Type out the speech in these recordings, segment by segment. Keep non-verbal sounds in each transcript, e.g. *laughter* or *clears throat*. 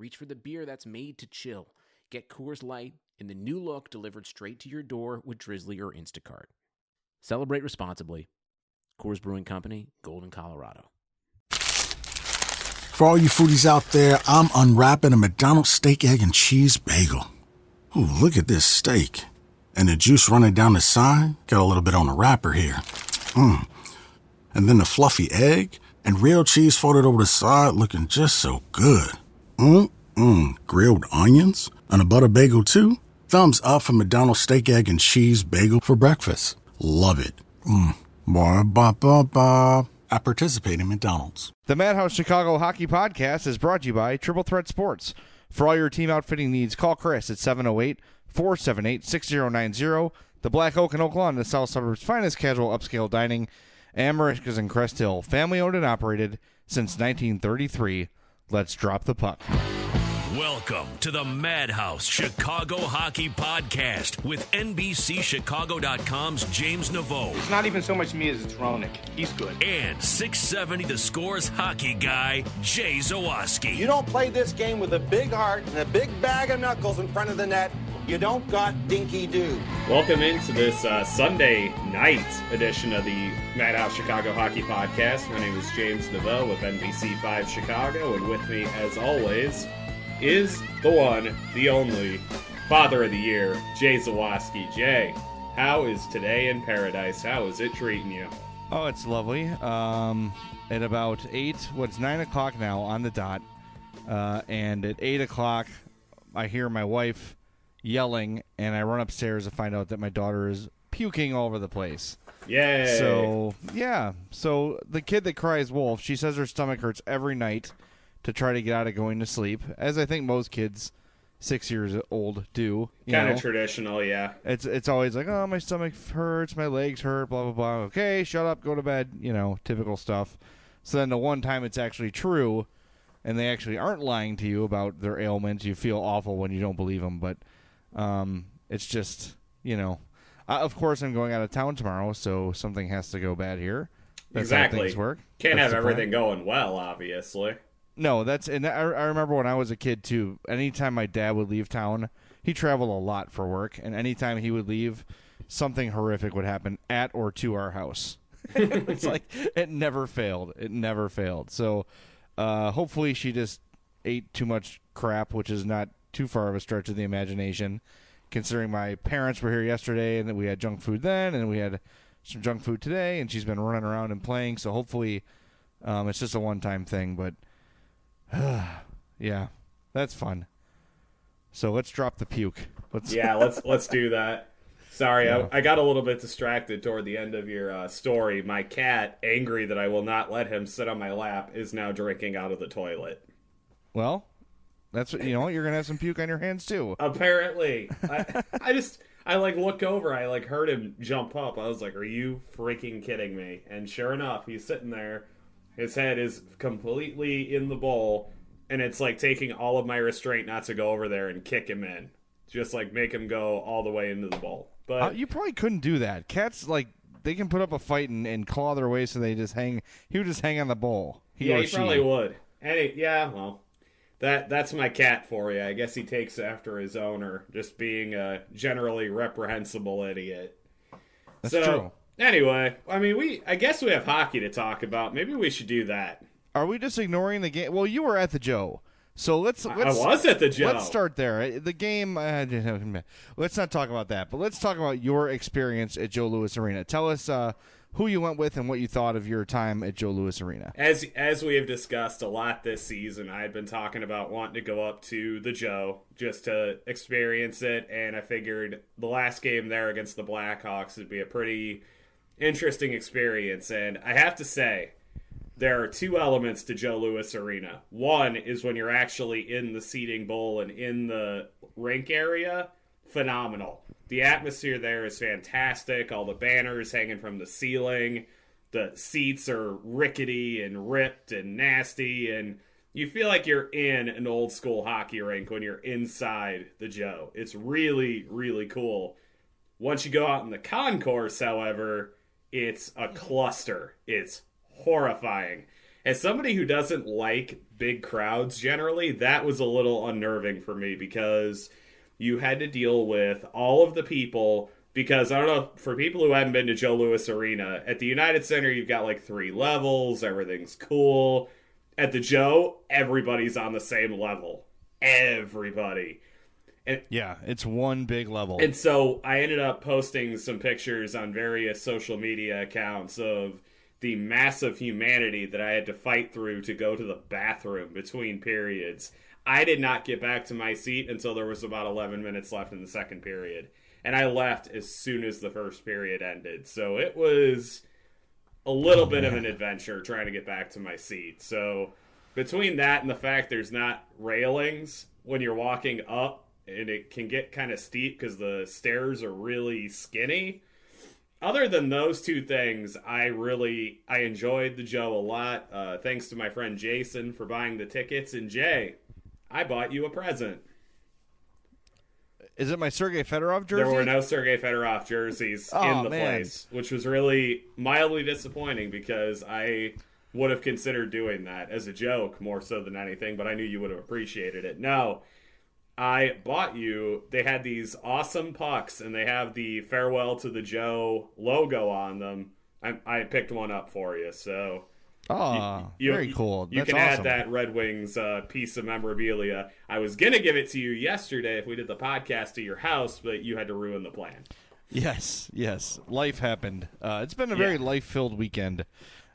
reach for the beer that's made to chill. Get Coors Light in the new look delivered straight to your door with Drizzly or Instacart. Celebrate responsibly. Coors Brewing Company, Golden, Colorado. For all you foodies out there, I'm unwrapping a McDonald's steak, egg, and cheese bagel. Ooh, look at this steak. And the juice running down the side. Got a little bit on the wrapper here. Mmm. And then the fluffy egg and real cheese folded over the side looking just so good. Mmm, Mmm, grilled onions and a butter bagel too. Thumbs up for McDonald's steak, egg, and cheese bagel for breakfast. Love it. Mmm. Ba ba ba ba. I participate in McDonald's. The Madhouse Chicago Hockey Podcast is brought to you by Triple Threat Sports. For all your team outfitting needs, call Chris at 708 478 6090. The Black Oak and Oak Lawn, the South Suburbs' finest casual upscale dining. Amarishkas in Crest Hill, family owned and operated since 1933. Let's drop the puck. Welcome to the Madhouse Chicago Hockey Podcast with NBCChicago.com's James Neveu It's not even so much me as it's Ronick. He's good. and 670 The Scores hockey guy, Jay Zawaski. You don't play this game with a big heart and a big bag of knuckles in front of the net. You don't got dinky do. Welcome into this uh, Sunday night edition of the Madhouse Chicago Hockey Podcast. My name is James Neville with NBC5 Chicago, and with me, as always, is the one, the only, Father of the Year, Jay Zawaski. Jay, how is today in paradise? How is it treating you? Oh, it's lovely. Um, at about 8, what's 9 o'clock now on the dot. Uh, and at 8 o'clock, I hear my wife yelling, and I run upstairs to find out that my daughter is puking all over the place. Yay! So yeah, so the kid that cries wolf, she says her stomach hurts every night to try to get out of going to sleep, as I think most kids six years old do. kind of traditional, yeah. It's it's always like, oh, my stomach hurts, my legs hurt, blah blah blah. Okay, shut up, go to bed. You know, typical stuff. So then the one time it's actually true, and they actually aren't lying to you about their ailments, you feel awful when you don't believe them. But um, it's just you know, uh, of course I'm going out of town tomorrow, so something has to go bad here. That's how exactly. things work. Can't That's have the plan. everything going well, obviously. No, that's and I, I remember when I was a kid too. Anytime my dad would leave town, he traveled a lot for work, and anytime he would leave, something horrific would happen at or to our house. *laughs* it's like it never failed. It never failed. So, uh, hopefully, she just ate too much crap, which is not too far of a stretch of the imagination, considering my parents were here yesterday and that we had junk food then, and we had some junk food today, and she's been running around and playing. So hopefully, um, it's just a one-time thing, but. *sighs* yeah, that's fun. So let's drop the puke. Let's Yeah, let's let's do that. Sorry, Yeah. I, I got a little bit distracted toward the end of your uh, story. My cat, angry that I will not let him sit on my lap, is now drinking out of the toilet. well, that's what you know. You're gonna have some puke on your hands too. Apparently, I, *laughs* I just I like look over. I like heard him jump up. I was like, "Are you freaking kidding me?" And sure enough, he's sitting there. His head is completely in the bowl, and it's like taking all of my restraint not to go over there and kick him in. Just like make him go all the way into the bowl. But Uh, you probably couldn't do that. Cats like they can put up a fight and, and claw their way, so they just hang. He would just hang on the bowl. He yeah, he she. probably would. Any, yeah, well, that that's my cat for you. I guess he takes after his owner, just being a generally reprehensible idiot. That's so, true. Anyway, I mean, we I guess we have hockey to talk about. Maybe we should do that. Are we just ignoring the game? Well, you were at the Joe, So let's I let's was at the Joe. Let's start there. The game. Uh, *laughs* let's not talk about that, but let's talk about your experience at Joe Louis Arena. Tell us uh, who you went with and what you thought of your time at Joe Louis Arena. As as we have discussed a lot this season, I had been talking about wanting to go up to the Joe just to experience it, and I figured the last game there against the Blackhawks would be a pretty interesting experience. And I have to say, there are two elements to Joe Louis Arena. One is when you're actually in the seating bowl and in the rink area, phenomenal. The atmosphere there is fantastic. All the banners hanging from the ceiling. The seats are rickety and ripped and nasty, and you feel like you're in an old school hockey rink when you're inside the Joe. It's really, really cool. Once you go out in the concourse, however, it's a cluster. It's horrifying. As somebody who doesn't like big crowds generally, that was a little unnerving for me because you had to deal with all of the people. Because I don't know, for people who haven't been to Joe Louis Arena, at the United Center, you've got like three levels, everything's cool. At the Joe, everybody's on the same level. Everybody. And Yeah, it's one big level. and so I ended up posting some pictures on various social media accounts of the massive humanity that I had to fight through to go to the bathroom between periods. I did not get back to my seat until there was about 11 minutes left in the second period. And I left as soon as the first period ended. So it was a little bit of an adventure trying to get back to my seat. So between that and the fact there's not railings when you're walking up and it can get kind of steep because the stairs are really skinny. Other than those two things i really i enjoyed the joe a lot. Uh, thanks to my friend jason for buying the tickets. And jay i bought you a present. Is it my Sergei Fedorov jersey? there were no sergei fedorov jerseys Oh, in the man. place which was really mildly disappointing because i would have considered doing that as a joke more so than anything but i knew you would have appreciated it. No I bought you. They had these awesome pucks, and they have the farewell to the Joe logo on them. I, I picked one up for you, so Oh, you- very cool. You That's can awesome. add that Red Wings uh, piece of memorabilia. I was gonna give it to you yesterday if we did the podcast to your house, but you had to ruin the plan. Yes, yes. Life happened. Uh, it's been a very Yeah. life-filled weekend.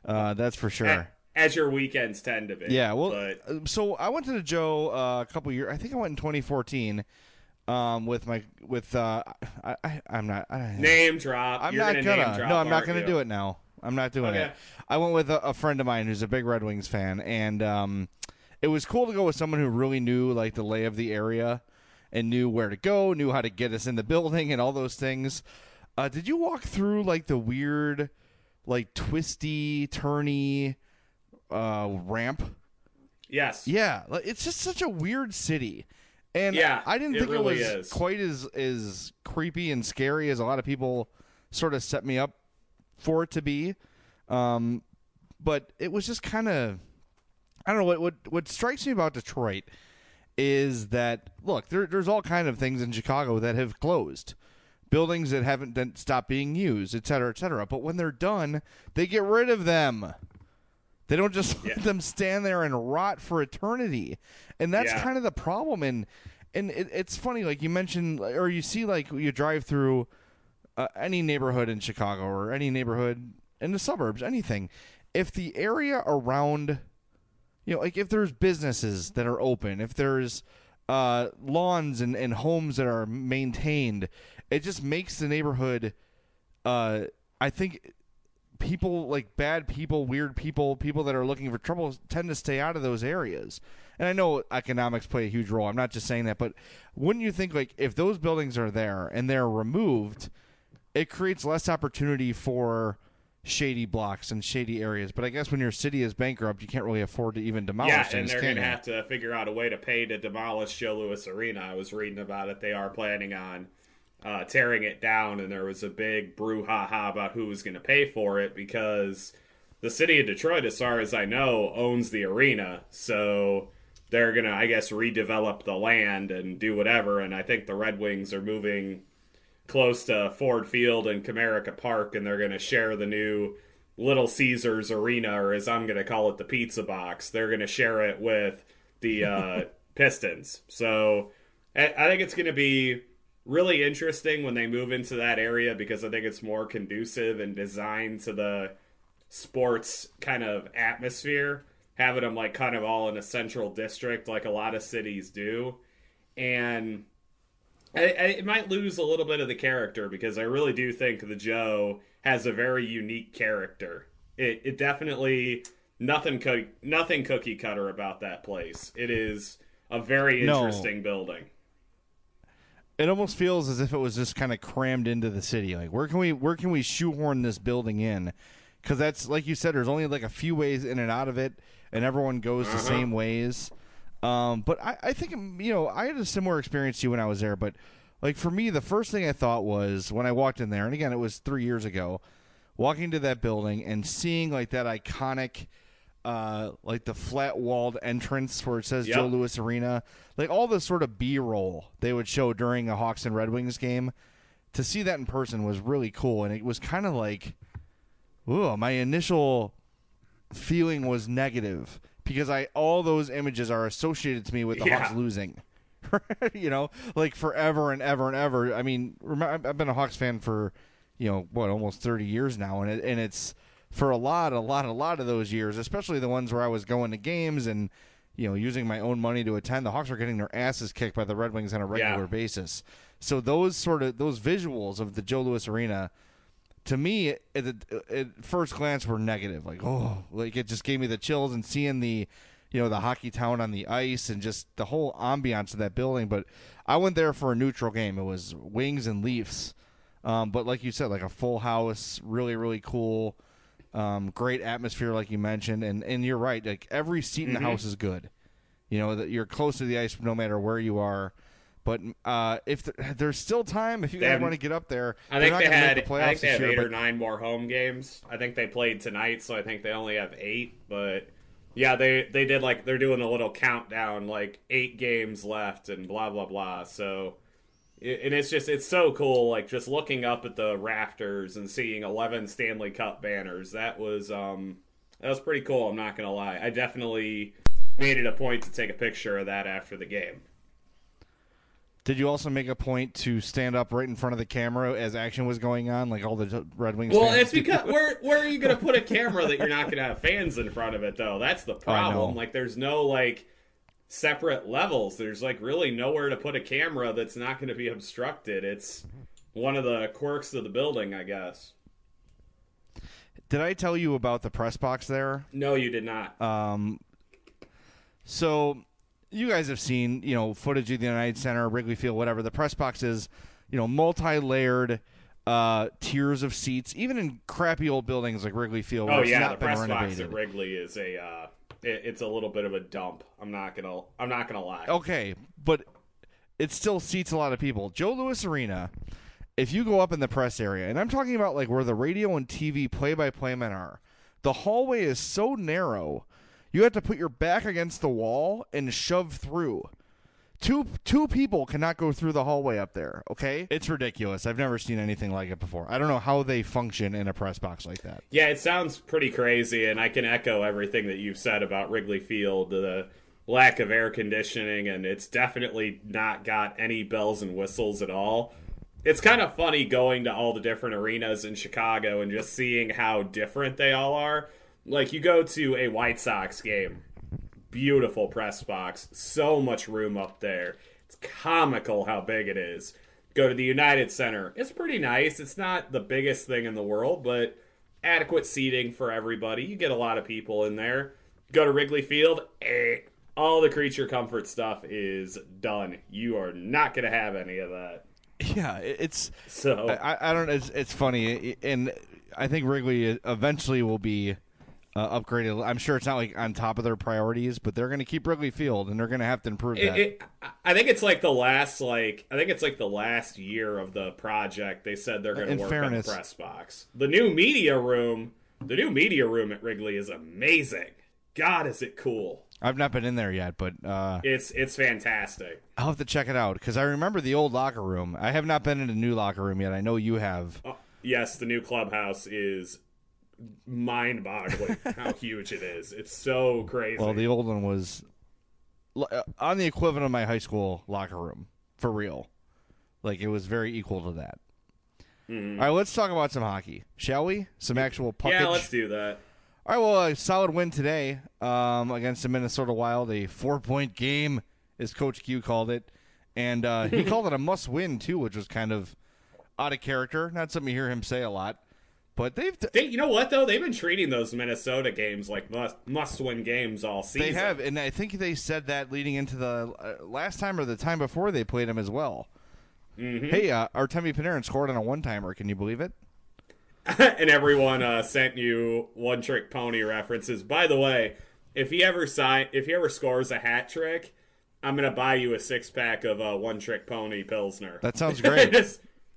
Uh, that's for sure. As your weekends tend to be. Yeah, well, but uh, so I went to the Joe uh, a couple years. I think I went in 2014 um, with my with. Uh, I, I I'm not. I, name drop. I'm You're not gonna, gonna. name drop, no, I'm not gonna you? do it now. I'm not doing Okay. it. I went with a, a friend of mine who's a big Red Wings fan, and um, it was cool to go with someone who really knew like the lay of the area and knew where to go, knew how to get us in the building, and all those things. Uh, did you walk through like the weird, like twisty, turny uh, ramp? Yes. Yeah, it's just such a weird city. And Yeah, I didn't it think really it was is. quite as as creepy and scary as a lot of people sort of set me up for it to be. Um, but it was just kind of I don't know what what what strikes me about Detroit is that look there, there's all kind of things in Chicago that have closed. Buildings that haven't stopped being used, et cetera, et cetera. But when they're done, they get rid of them. They don't just let them stand there and rot for eternity, and that's Yeah. kind of the problem. And and it, it's funny, like you mentioned, or you see, like you drive through uh, any neighborhood in Chicago or any neighborhood in the suburbs, anything. If the area around, you know, like if there's businesses that are open, if there's uh, lawns and, and homes that are maintained, it just makes the neighborhood. Uh, I think people like bad people, weird people, people that are looking for trouble tend to stay out of those areas. And I know economics play a huge role. I'm not just saying that, but wouldn't you think like if those buildings are there and they're removed, it creates less opportunity for shady blocks and shady areas. But I guess when your city is bankrupt, you can't really afford to even demolish Yeah, things. and they're going to have to figure out a way to pay to demolish Joe Louis Arena. I was reading about it. They are planning on uh, tearing it down, and there was a big brouhaha about who was going to pay for it because the city of Detroit, as far as I know, owns the arena. So they're going to, I guess, redevelop the land and do whatever. And I think the Red Wings are moving close to Ford Field and Comerica Park, and they're going to share the new Little Caesars Arena, or as I'm going to call it, the Pizza Box. They're going to share it with the uh, *laughs* Pistons. So I, I think it's going to be really interesting when they move into that area because I think it's more conducive and designed to the sports kind of atmosphere, having them like kind of all in a central district like a lot of cities do. And I, I, it might lose a little bit of the character because I really do think the Joe has a very unique character. It, it definitely nothing co- nothing cookie cutter about that place. It is a very No. interesting building. It almost feels as if it was just kind of crammed into the city. Like where can we where can we shoehorn this building in? Because that's like you said, there's only like a few ways in and out of it, and everyone goes the same ways. Um, but I, I think you know I had a similar experience to you when I was there. But like for me, the first thing I thought was when I walked in there, and again it was three years ago, walking to that building and seeing like that iconic. Uh, like the flat walled entrance where it says Yep. Joe Louis Arena, like all the sort of B roll they would show during a Hawks and Red Wings game. To see that in person was really cool, and it was kind of like, ooh, my initial feeling was negative because I all those images are associated to me with the Yeah. Hawks losing. *laughs* you know, like forever and ever and ever. I mean, I've been a Hawks fan for, you know, what almost thirty years now, and it, and it's for a lot, a lot, a lot of those years, especially the ones where I was going to games and you know using my own money to attend. The Hawks were getting their asses kicked by the Red Wings on a regular Yeah. basis. So those sort of those visuals of the Joe Louis Arena to me at, at, at first glance were negative like oh like it just gave me the chills and seeing the you know the hockey town on the ice and just the whole ambiance of that building but i went there for a neutral game it was wings and leafs um, but like you said like a full house really really cool um, great atmosphere like you mentioned and and you're right like every seat in the house is good you know that you're close to the ice no matter where you are but uh, if th- there's still time, if you guys want to get up there, I think they had. the I think they have year, eight but- or nine more home games. I think they played tonight, so I think they only have eight. But yeah, they they did like they're doing a little countdown, like eight games left, and blah blah blah. So, and it's just it's so cool, like just looking up at the rafters and seeing eleven Stanley Cup banners. That was um that was pretty cool. I'm not gonna lie. I definitely made it a point to take a picture of that after the game. Did you also make a point to stand up right in front of the camera as action was going on, like all the Red Wings? Well, it's because where where are you going to put a camera that you're not going to have fans in front of it though? That's the *laughs* problem. Like there's no like separate levels. There's like really nowhere to put a camera that's not going to be obstructed. It's one of the quirks of the building, I guess. Did I tell you about the press box there? No, you did not. Um, so you guys have seen, you know, footage of the United Center, Wrigley Field, whatever. The press box is, you know, multi-layered uh, tiers of seats, even in crappy old buildings like Wrigley Field. oh yeah, the press box at Wrigley is a uh, it, it's a little bit of a dump. I'm not gonna I'm not gonna lie. Okay, but it still seats a lot of people. Joe Louis Arena, if you go up in the press area, and I'm talking about like where the radio and TV play by play men are, the hallway is so narrow, you have to put your back against the wall and shove through. Two two people cannot go through the hallway up there, okay? It's ridiculous. I've never seen anything like it before. I don't know how they function in a press box like that. Yeah, it sounds pretty crazy, and I can echo everything that you've said about Wrigley Field, the lack of air conditioning, and it's definitely not got any bells and whistles at all. It's kind of funny going to all the different arenas in Chicago and just seeing how different they all are. Like, you go to a White Sox game, beautiful press box, so much room up there. It's comical how big it is. Go to the United Center. It's pretty nice. It's not the biggest thing in the world, but adequate seating for everybody. You get a lot of people in there. Go to Wrigley Field. Eh, all the creature comfort stuff is done. You are not going to have any of that. Yeah, it's So I, I don't. It's it's funny, and I think Wrigley eventually will be uh, upgraded. I'm sure it's not like on top of their priorities, but they're going to keep Wrigley Field, and they're going to have to improve it, that. it, I think it's like the last like I think it's like the last year of the project. They said they're going to work fairness- on the press box. The new media room, the new media room at Wrigley is amazing. God, is it cool? I've not been in there yet, but uh, It's it's fantastic. I'll have to check it out because I remember the old locker room. I have not been in a new locker room yet. I know you have. Oh, yes, the new clubhouse is mind-boggling *laughs* how huge it is. It's so crazy. Well, the old one was uh, on the equivalent of my high school locker room for real. Like it was very equal to that. All right, let's talk about some hockey, shall we? Some actual puckage. Yeah, let's do that. All right, well, a solid win today um, against the Minnesota Wild. A four-point game, as Coach Q called it, and uh, he *laughs* called it a must-win too, which was kind of out of character. Not something you hear him say a lot, but they've They, you know what though? They've been treating those Minnesota games like must must win games all season. they have, and I think they said that leading into the uh, last time or the time before they played them as well. Mm-hmm. Hey, uh, Artemi Panarin scored on a one-timer. Can you believe it? *laughs* and everyone uh, sent you one trick pony references. By the way, if he ever sign, if he ever scores a hat trick, I'm gonna buy you a six pack of uh, one trick pony pilsner. That sounds *laughs* great.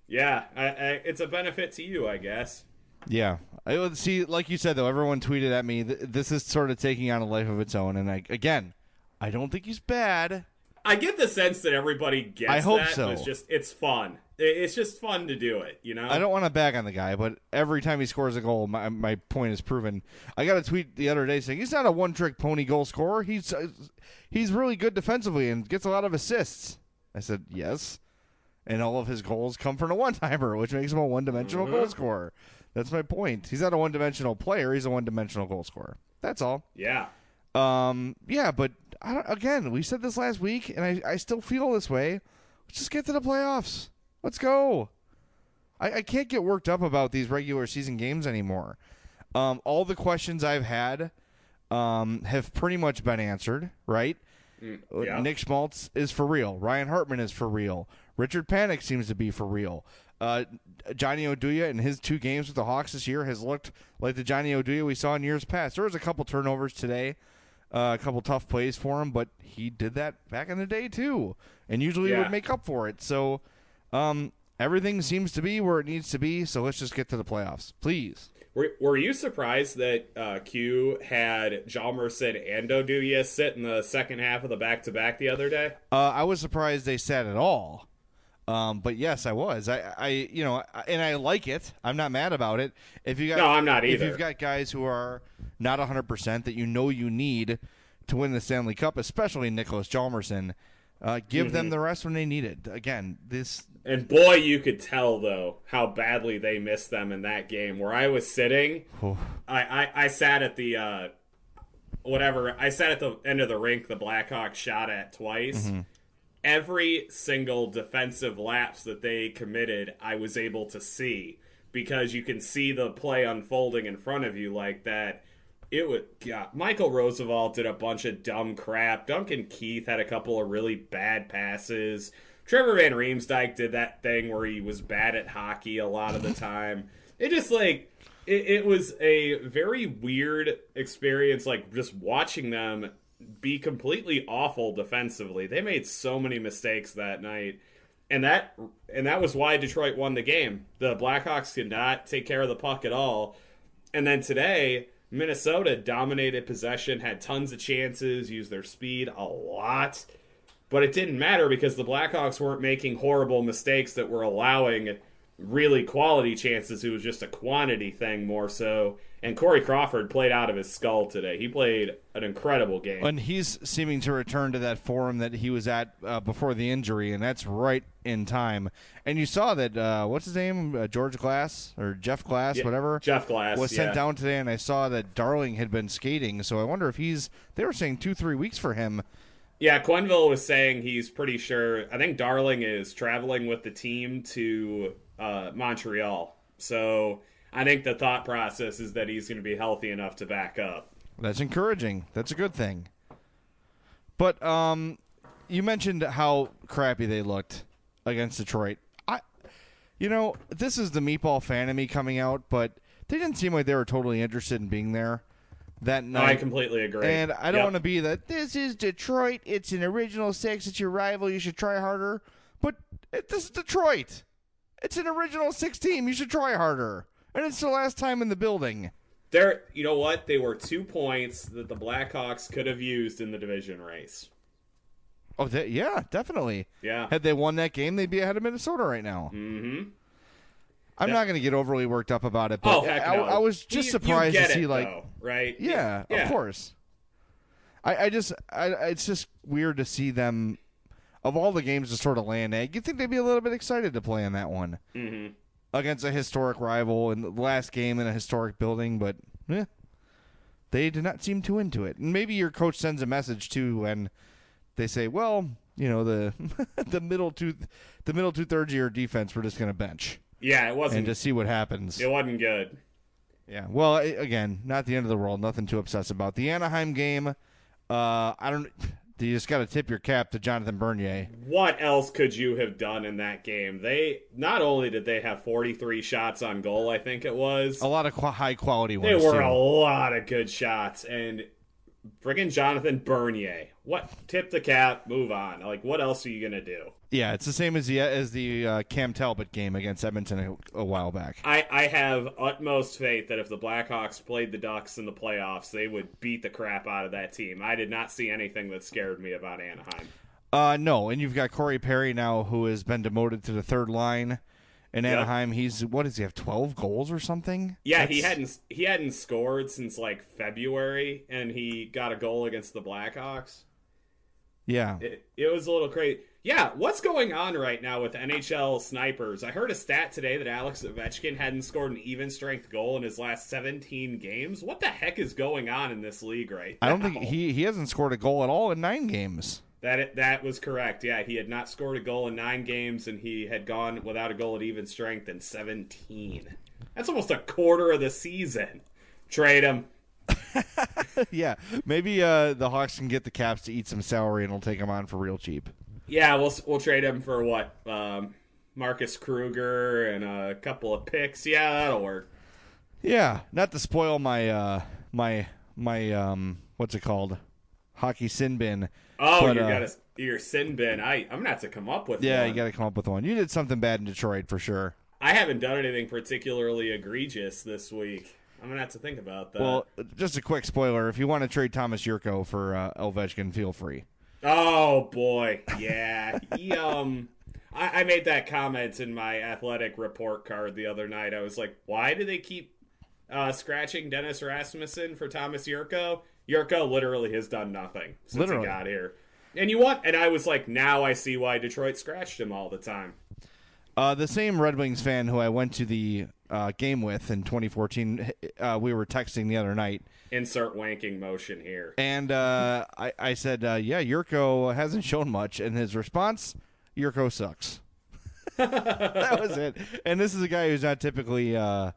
Yeah, I, I, it's a benefit to you, I guess. Yeah, I would see, like you said though, everyone tweeted at me. Th- this is sort of taking on a life of its own, and I, again, I don't think he's bad. I get the sense that everybody gets I hope that. so. It's just it's fun. It's just fun to do it, you know. I don't want to bag on the guy, but every time he scores a goal, my, my point is proven. I got a tweet the other day saying he's not a one trick pony goal scorer. He's he's really good defensively and gets a lot of assists. I said yes, and all of his goals come from a one timer, which makes him a one dimensional goal mm-hmm. scorer. That's my point. He's not a one dimensional player. He's a one dimensional goal scorer. That's all. Yeah. Um, yeah, but I don't, again, we said this last week, and I, I still feel this way. Let's just get to the playoffs. Let's go. I, I can't get worked up about these regular season games anymore. Um, all the questions I've had um, have pretty much been answered, right? Uh, yeah. Nick Schmaltz is for real. Ryan Hartman is for real. Richard Panik seems to be for real. Uh, Johnny Oduya in his two games with the Hawks this year has looked like the Johnny Oduya we saw in years past. There was a couple turnovers today, uh, a couple tough plays for him, but he did that back in the day too, and usually Yeah. would make up for it. So um, everything seems to be where it needs to be. So let's just get to the playoffs, please. Were, were you surprised that uh, Q had Hjalmarsson and Oduya sit in the second half of the back to back the other day? Uh, I was surprised they sat at all. Um, but yes, I was. I, I, you know, and I like it. I'm not mad about it. If you got, No, I'm not either. If you've got guys who are not 100 percent that you know you need to win the Stanley Cup, especially Nicholas Hjalmarsson, uh, give Mm-hmm. them the rest when they need it. Again, this And boy, you could tell though how badly they missed them in that game. Where I was sitting, *sighs* I, I, I sat at the uh, whatever. I sat at the end of the rink. The Blackhawks shot at twice. Every single defensive lapse that they committed, I was able to see because you can see the play unfolding in front of you like that. It yeah. Michael Rozsival did a bunch of dumb crap. Duncan Keith had a couple of really bad passes. Trevor Van Riemsdyk did that thing where he was bad at hockey a lot of the *laughs* time. It just like it, it was a very weird experience, like just watching them be completely awful defensively. They made so many mistakes that night. And that and that was why Detroit won the game. The Blackhawks could not take care of the puck at all. And then today, Minnesota dominated possession, had tons of chances, used their speed a lot. But it didn't matter because the Blackhawks weren't making horrible mistakes that were allowing really quality chances. It was just a quantity thing more so. And Corey Crawford played out of his skull today. He played an incredible game. and he's seeming to return to that form that he was at uh, before the injury, and that's right in time. And you saw that uh, what's his name, uh, George Glass or Jeff Glass, Yeah, whatever, Jeff Glass, was sent yeah. down today, and I saw that Darling had been skating. So I wonder if he's. They were saying two, three weeks for him. Yeah, Quenneville was saying he's pretty sure. I think Darling is traveling with the team to uh, Montreal. So I think the thought process is that he's going to be healthy enough to back up. That's encouraging. That's a good thing. But um, you mentioned how crappy they looked against Detroit. I, you know, this is the meatball fan of me coming out, but they didn't seem like they were totally interested in being there that No, night. I completely agree. And I don't Yep. want to be that this is Detroit. It's an original six. It's your rival. You should try harder. But it, this is Detroit. It's an original six team. You should try harder. And it's the last time in the building. There, you know what? They were two points that the Blackhawks could have used in the division race. Oh, they, yeah, definitely. Yeah. Had they won that game, they'd be ahead of Minnesota right now. Mm-hmm. I'm not going to get overly worked up about it, but Oh heck I, no! I was just You- surprised you to see it, like, though, right? yeah, Yeah. of course. I, I just, I, it's just weird to see them. Of all the games to sort of lay an egg, you'd think they'd be a little bit excited to play in that one Mm-hmm. Against a historic rival in the last game in a historic building, but eh, they did not seem too into it. And maybe your coach sends a message too, and they say, "Well, you know the *laughs* the middle two the middle two thirds of your defense, we're just going to bench Yeah, it wasn't. just see what happens." it wasn't good. Yeah. Well, again, not the end of the world. Nothing to obsess about. The Anaheim game. Uh, I don't. You just got to tip your cap to Jonathan Bernier. What else could you have done in that game? They not only did they have 43 shots on goal, I think it was. A lot of qu- high quality ones. They were too. a lot of good shots, and friggin' Jonathan Bernier. What? Tip the cap, move on. Like, what else are you gonna do? Yeah, it's the same as the as the uh, Cam Talbot game against Edmonton a, a while back. I, I have utmost faith that if the Blackhawks played the Ducks in the playoffs, they would beat the crap out of that team. I did not see anything that scared me about Anaheim. Uh, no, and you've got Corey Perry now, who has been demoted to the third line in Yep. Anaheim. He's what does he have? Twelve goals or something? Yeah, he hadn't he hadn't scored since like February, and he got a goal against the Blackhawks. Yeah, It, it was a little crazy. Yeah, what's going on right now with NHL snipers? I heard a stat today that Alex Ovechkin hadn't scored an even strength goal in his last 17 games. What the heck is going on in this league right now? I don't think he he hasn't scored a goal at all in nine games. that that was correct. Yeah, he had not scored a goal in 9 games and he had gone without a goal at even strength in 17. That's almost a quarter of the season. Trade him. *laughs* yeah, maybe uh, the Hawks can get the Caps to eat some salary and we'll take them on for real cheap. Yeah, we'll we'll trade him for what? Um, Marcus Kruger and a couple of picks. Yeah, that'll work. Yeah, not to spoil my uh, my my um what's it called hockey sin bin. Oh, But, you uh, got a, your sin bin. I I'm gonna have to come up with Yeah, one. you got to come up with one. You did something bad in Detroit for sure. I haven't done anything particularly egregious this week. I'm gonna have to think about that. Well, just a quick spoiler: if you want to trade Thomas Jurco for uh, Ovechkin, feel free. oh boy, yeah. he, um, I, I made that comment in my athletic report card the other night. I was like, why do they keep uh, scratching Dennis Rasmussen for Thomas Jurco? Jurco literally has done nothing since Literally. he got here. And you want? And I was like, now I see why Detroit scratched him all the time. Uh, the same Red Wings fan who I went to the uh, game with in 2014, uh, we were texting the other night, Insert wanking motion here. and uh, I, I said, uh, "Yeah, Jurco hasn't shown much," and his response, "Jurco sucks." *laughs* that was it. And this is a guy who's not typically, uh,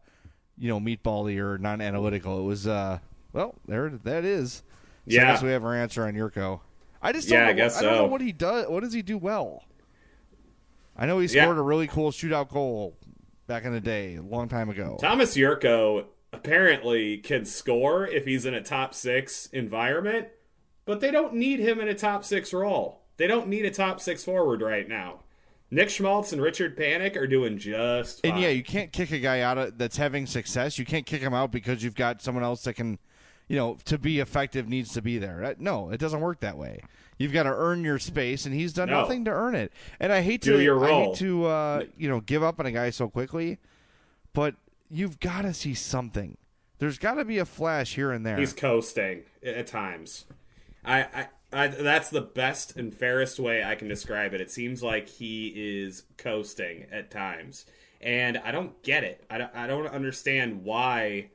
you know, meatbally or non-analytical. It was, uh, well, there that is. So Yeah. I guess we have our answer on Jurco. I just don't I know, guess I don't know what he does. What does he do well? I know he Yeah. scored a really cool shootout goal back in the day, a long time ago. Thomas Jurco apparently can score if he's in a top six environment, but they don't need him in a top six role. They don't need a top six forward right now. Nick Schmaltz and Richard Panik are doing just fine. And yeah, you can't kick a guy out of, that's having success. You can't kick him out because you've got someone else that can, you know, to be effective needs to be there. No, it doesn't work that way. You've got to earn your space, and he's done No. nothing to earn it. And I hate Do to, your I hate to, uh, you know, give up on a guy so quickly, but you've got to see something. There's got to be a flash here and there. He's coasting at times. I, I, I, that's the best and fairest way I can describe it. It seems like he is coasting at times, and I don't get it. I don't, I don't understand why.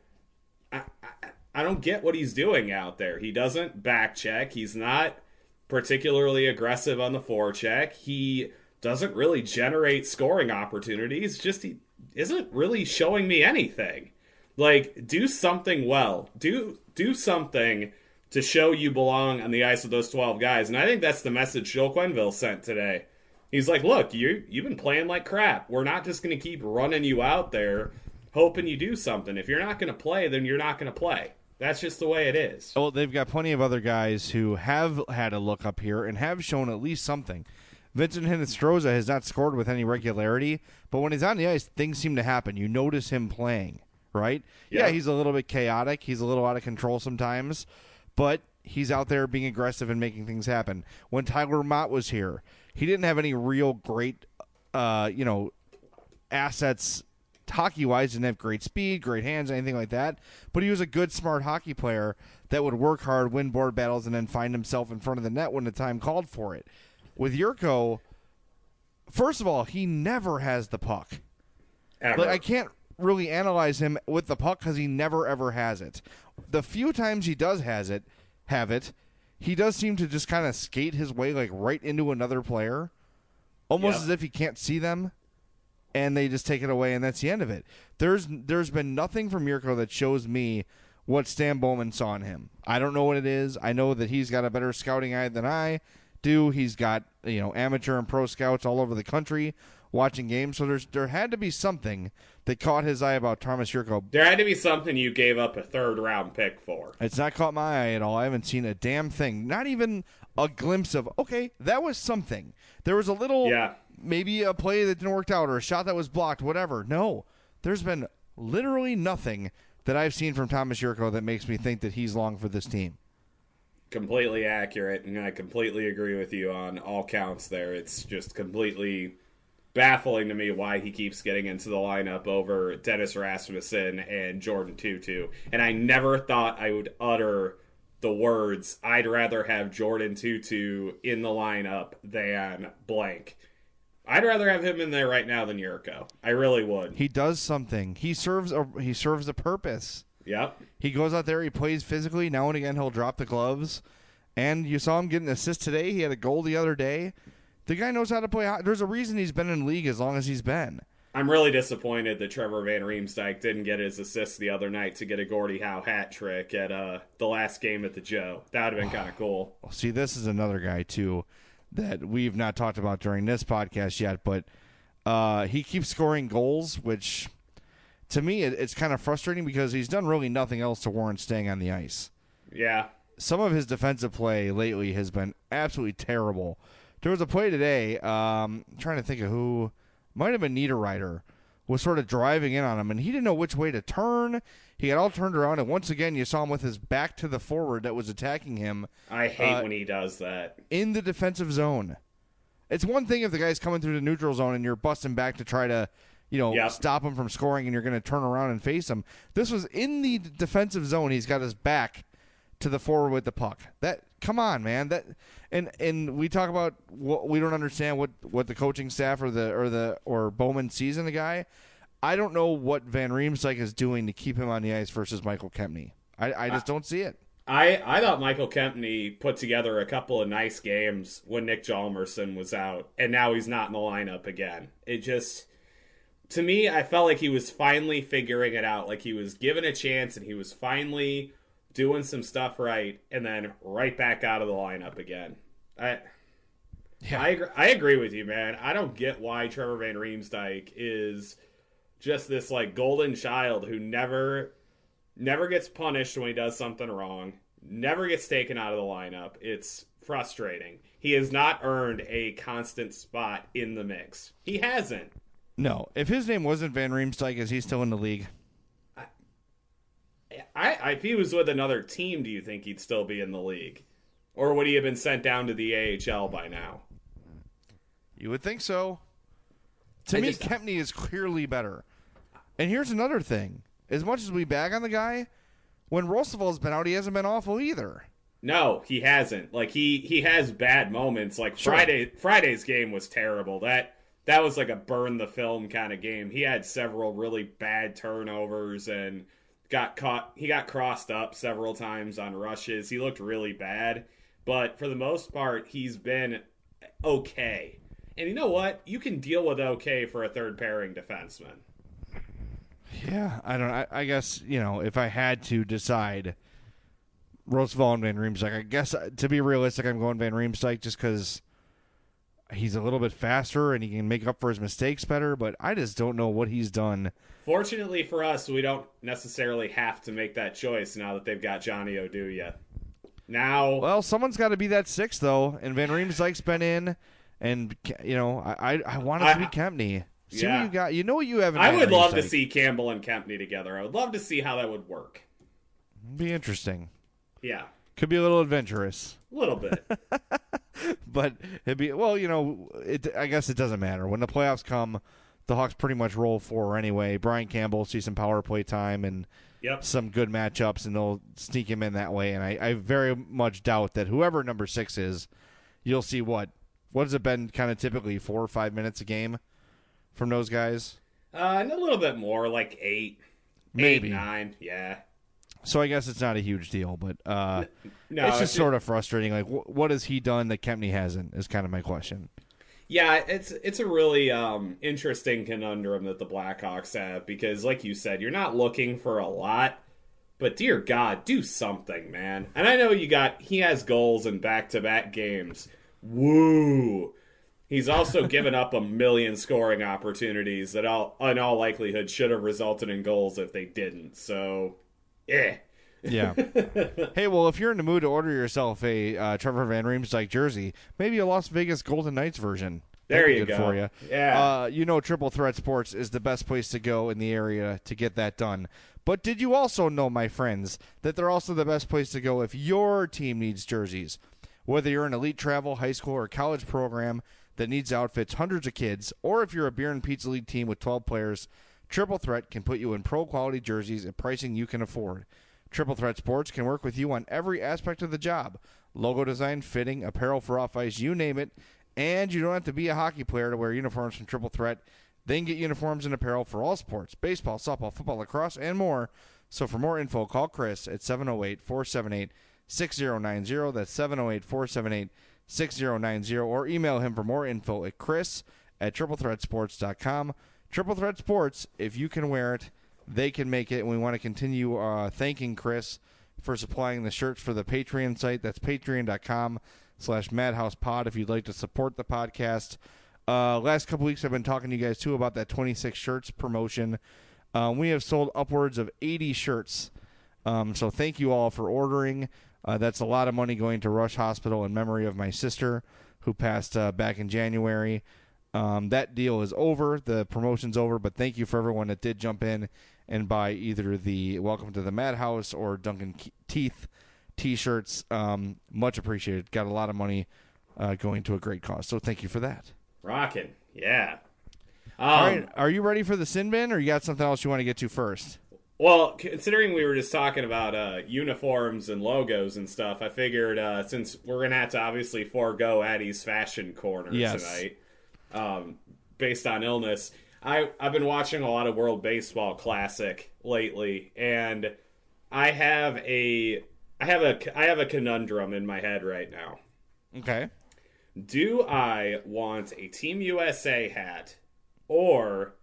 I, I, I don't get what he's doing out there. He doesn't back check. He's not particularly aggressive on the forecheck. He doesn't really generate scoring opportunities. Just he isn't really showing me anything. Like, do something well. Do do something to show you belong on the ice with those twelve guys. And I think that's the message Joel Quenneville sent today. He's like, look, you you've been playing like crap. We're not just gonna keep running you out there hoping you do something. If you're not gonna play, then you're not gonna play. That's just the way it is. Well, they've got plenty of other guys who have had a look up here and have shown at least something. Vincent Hinostroza has not scored with any regularity, but when he's on the ice, things seem to happen. You notice him playing, right? Yeah, Yeah. he's a little bit chaotic. He's a little out of control sometimes, but he's out there being aggressive and making things happen. When Tyler Motte was here, he didn't have any real great, uh, you know, assets hockey wise, didn't have great speed, great hands, anything like that. But he was a good, smart hockey player that would work hard, win board battles, and then find himself in front of the net when the time called for it. With Jurco, first of all, he never has the puck. Ever. Like I can't really analyze him with the puck because he never ever has it. The few times he does has it, have it, he does seem to just kind of skate his way like right into another player, almost Yep. as if he can't see them, and they just take it away, and that's the end of it. There's there's been nothing from Jurco that shows me what Stan Bowman saw in him. I don't know what it is. I know that he's got a better scouting eye than I do. He's got you know amateur and pro scouts all over the country watching games. So there's there had to be something that caught his eye about Thomas Jurco. there had to be something you gave up a third round pick for. It's not caught my eye at all. I haven't seen a damn thing. Not even a glimpse of okay, that was something. There was a little Yeah. Maybe a play that didn't work out or a shot that was blocked, whatever. No. There's been literally nothing that I've seen from Thomas Jurco that makes me think that he's long for this team. completely accurate, and I completely agree with you on all counts there. It's just completely baffling to me why he keeps getting into the lineup over Dennis Rasmussen and Jordan Tootoo. And I never thought I would utter the words, I'd rather have Jordan Tootoo in the lineup than blank. I'd rather have him in there right now than Jurco. I really would. He does something. He serves a he serves a purpose. Yep. He goes out there, he plays physically. Now and again, he'll drop the gloves. And you saw him get an assist today. He had a goal the other day. The guy knows how to play. There's a reason he's been in league as long as he's been. I'm really disappointed that Trevor Van Riemsdyk didn't get his assist the other night to get a Gordie Howe hat trick at uh, the last game at the Joe. That would have been kind of cool. See, this is another guy too that we've not talked about during this podcast yet, but uh, he keeps scoring goals, which to me it, it's kind of frustrating because he's done really nothing else to warrant staying on the ice. Yeah. Some of his defensive play lately has been absolutely terrible. There was a play today. Um, I'm trying to think of who might have been Niederreiter was sort of driving in on him, and he didn't know which way to turn. He got all turned around, and once again, you saw him with his back to the forward that was attacking him I hate Uh, when he does that. in the defensive zone. It's one thing if the guy's coming through the neutral zone and you're busting back to try to, you know, Yep. stop him from scoring and you're going to turn around and face him. This was in the defensive zone. He's got his back to the forward with the puck. That come on, man. That and and we talk about what we don't understand what what the coaching staff or the or the or Bowman sees in the guy. I don't know what Van Riemsdyk is doing to keep him on the ice versus Michael Kempny. I, I just don't see it. I, I thought Michael Kempny put together a couple of nice games when Nick Hjalmarsson was out, and now he's not in the lineup again. It just, to me, I felt like he was finally figuring it out. Like he was given a chance and he was finally doing some stuff right, and then right back out of the lineup again. I. I agree, I agree with you, man. I don't get why Trevor Van Riemsdyk is just this like golden child who never never gets punished when he does something wrong, never gets taken out of the lineup. It's frustrating. He has not earned a constant spot in the mix. He hasn't. No, if his name wasn't Van Riemsdyk, is he still in the league? I, I if he was with another team, do you think he'd still be in the league? Or would he have been sent down to the AHL by now? You would think so. To I me, just- Kempny is clearly better. And here's another thing: as much as we bag on the guy, when Rozsival's been out, he hasn't been awful either. No, he hasn't. Like he he has bad moments. Like Sure. Friday Friday's game was terrible. That that was like a burn the film kind of game. He had several really bad turnovers and got caught he got crossed up several times on rushes. He looked really bad, but for the most part he's been okay. And you know what? You can deal with okay for a third pairing defenseman. Yeah, I don't. I, I guess you know if I had to decide, Rozsival and Van Riemsdyk. I guess uh, to be realistic, I'm going Van Riemsdyk just because he's a little bit faster and he can make up for his mistakes better. But I just don't know what he's done. Fortunately for us, we don't necessarily have to make that choice now that they've got Johnny Oduya. Now Well, someone's got to be that six though, and Van Riemsdyk's been in, and you know I I, I want it to be Kempny. See Yeah. what you got. You know what you have. In I would love to see Campbell and Kempny together. I would love to see how that would work. Be interesting. Yeah, Could be a little adventurous, a little bit. *laughs* but it'd be well. You know, it. I guess it doesn't matter when the playoffs come. the Hawks pretty much roll for anyway. Brian Campbell see some power play time and Yep. some good matchups, and they'll sneak him in that way. And I, I very much doubt that whoever number six is, you'll see what what has it been kind of typically four or five minutes a game from those guys. Uh, and a little bit more, like eight, Maybe. eight, nine. Yeah. So I guess it's not a huge deal, but uh, No, it's just it's- sort of frustrating. Like, wh- what has he done that Kempny hasn't? Is kind of my question. Yeah, it's it's a really um, interesting conundrum that the Blackhawks have because, like you said, you're not looking for a lot, but dear God, do something, man. And I know you got he has goals in back to back games. Woo! He's also given up a million scoring opportunities that all in all likelihood should have resulted in goals if they didn't. So, yeah. Yeah. *laughs* hey, well, if you're in the mood to order yourself a uh, Trevor Van Riemsdyk jersey, maybe a Las Vegas Golden Knights version. There you good go. For you. Yeah. Uh, you know, Triple Threat Sports is the best place to go in the area to get that done. But did you also know, my friends, that they're also the best place to go if your team needs jerseys? Whether you're an elite travel, high school, or college program that needs outfits hundreds of kids, or if you're a beer and pizza league team with 12 players, Triple Threat can put you in pro quality jerseys at pricing you can afford. Triple Threat Sports can work with you on every aspect of the job logo design, fitting, apparel for off ice, you name it. And you don't have to be a hockey player to wear uniforms from Triple Threat. They can get uniforms and apparel for all sports baseball, softball, football, lacrosse, and more. So for more info, call Chris at 708 478 6090. That's 708 478 6090. Or email him for more info at chris at triplethreatsports.com. Triple Threat Sports, if you can wear it, they can make it. And we want to continue uh, thanking Chris for supplying the shirts for the Patreon site. That's patreon.com slash madhousepod if you'd like to support the podcast. Uh, last couple weeks, I've been talking to you guys too about that 26 shirts promotion. Um, we have sold upwards of 80 shirts. Um, so thank you all for ordering. Uh, that's a lot of money going to Rush Hospital in memory of my sister who passed uh, back in January. Um, that deal is over. The promotion's over, but thank you for everyone that did jump in and buy either the Welcome to the Madhouse or Duncan Teeth t-shirts. Um, much appreciated. Got a lot of money uh, going to a great cause. So thank you for that. Rocking. Yeah. Um, All right, are you ready for the sin bin, or you got something else you want to get to first? Well, considering we were just talking about uh, uniforms and logos and stuff, I figured uh, since we're gonna have to obviously forego Addie's fashion corner Yes. tonight, um, based on illness, I I've been watching a lot of World Baseball Classic lately, and I have a I have a I have a conundrum in my head right now. Okay. Do I want a Team USA hat or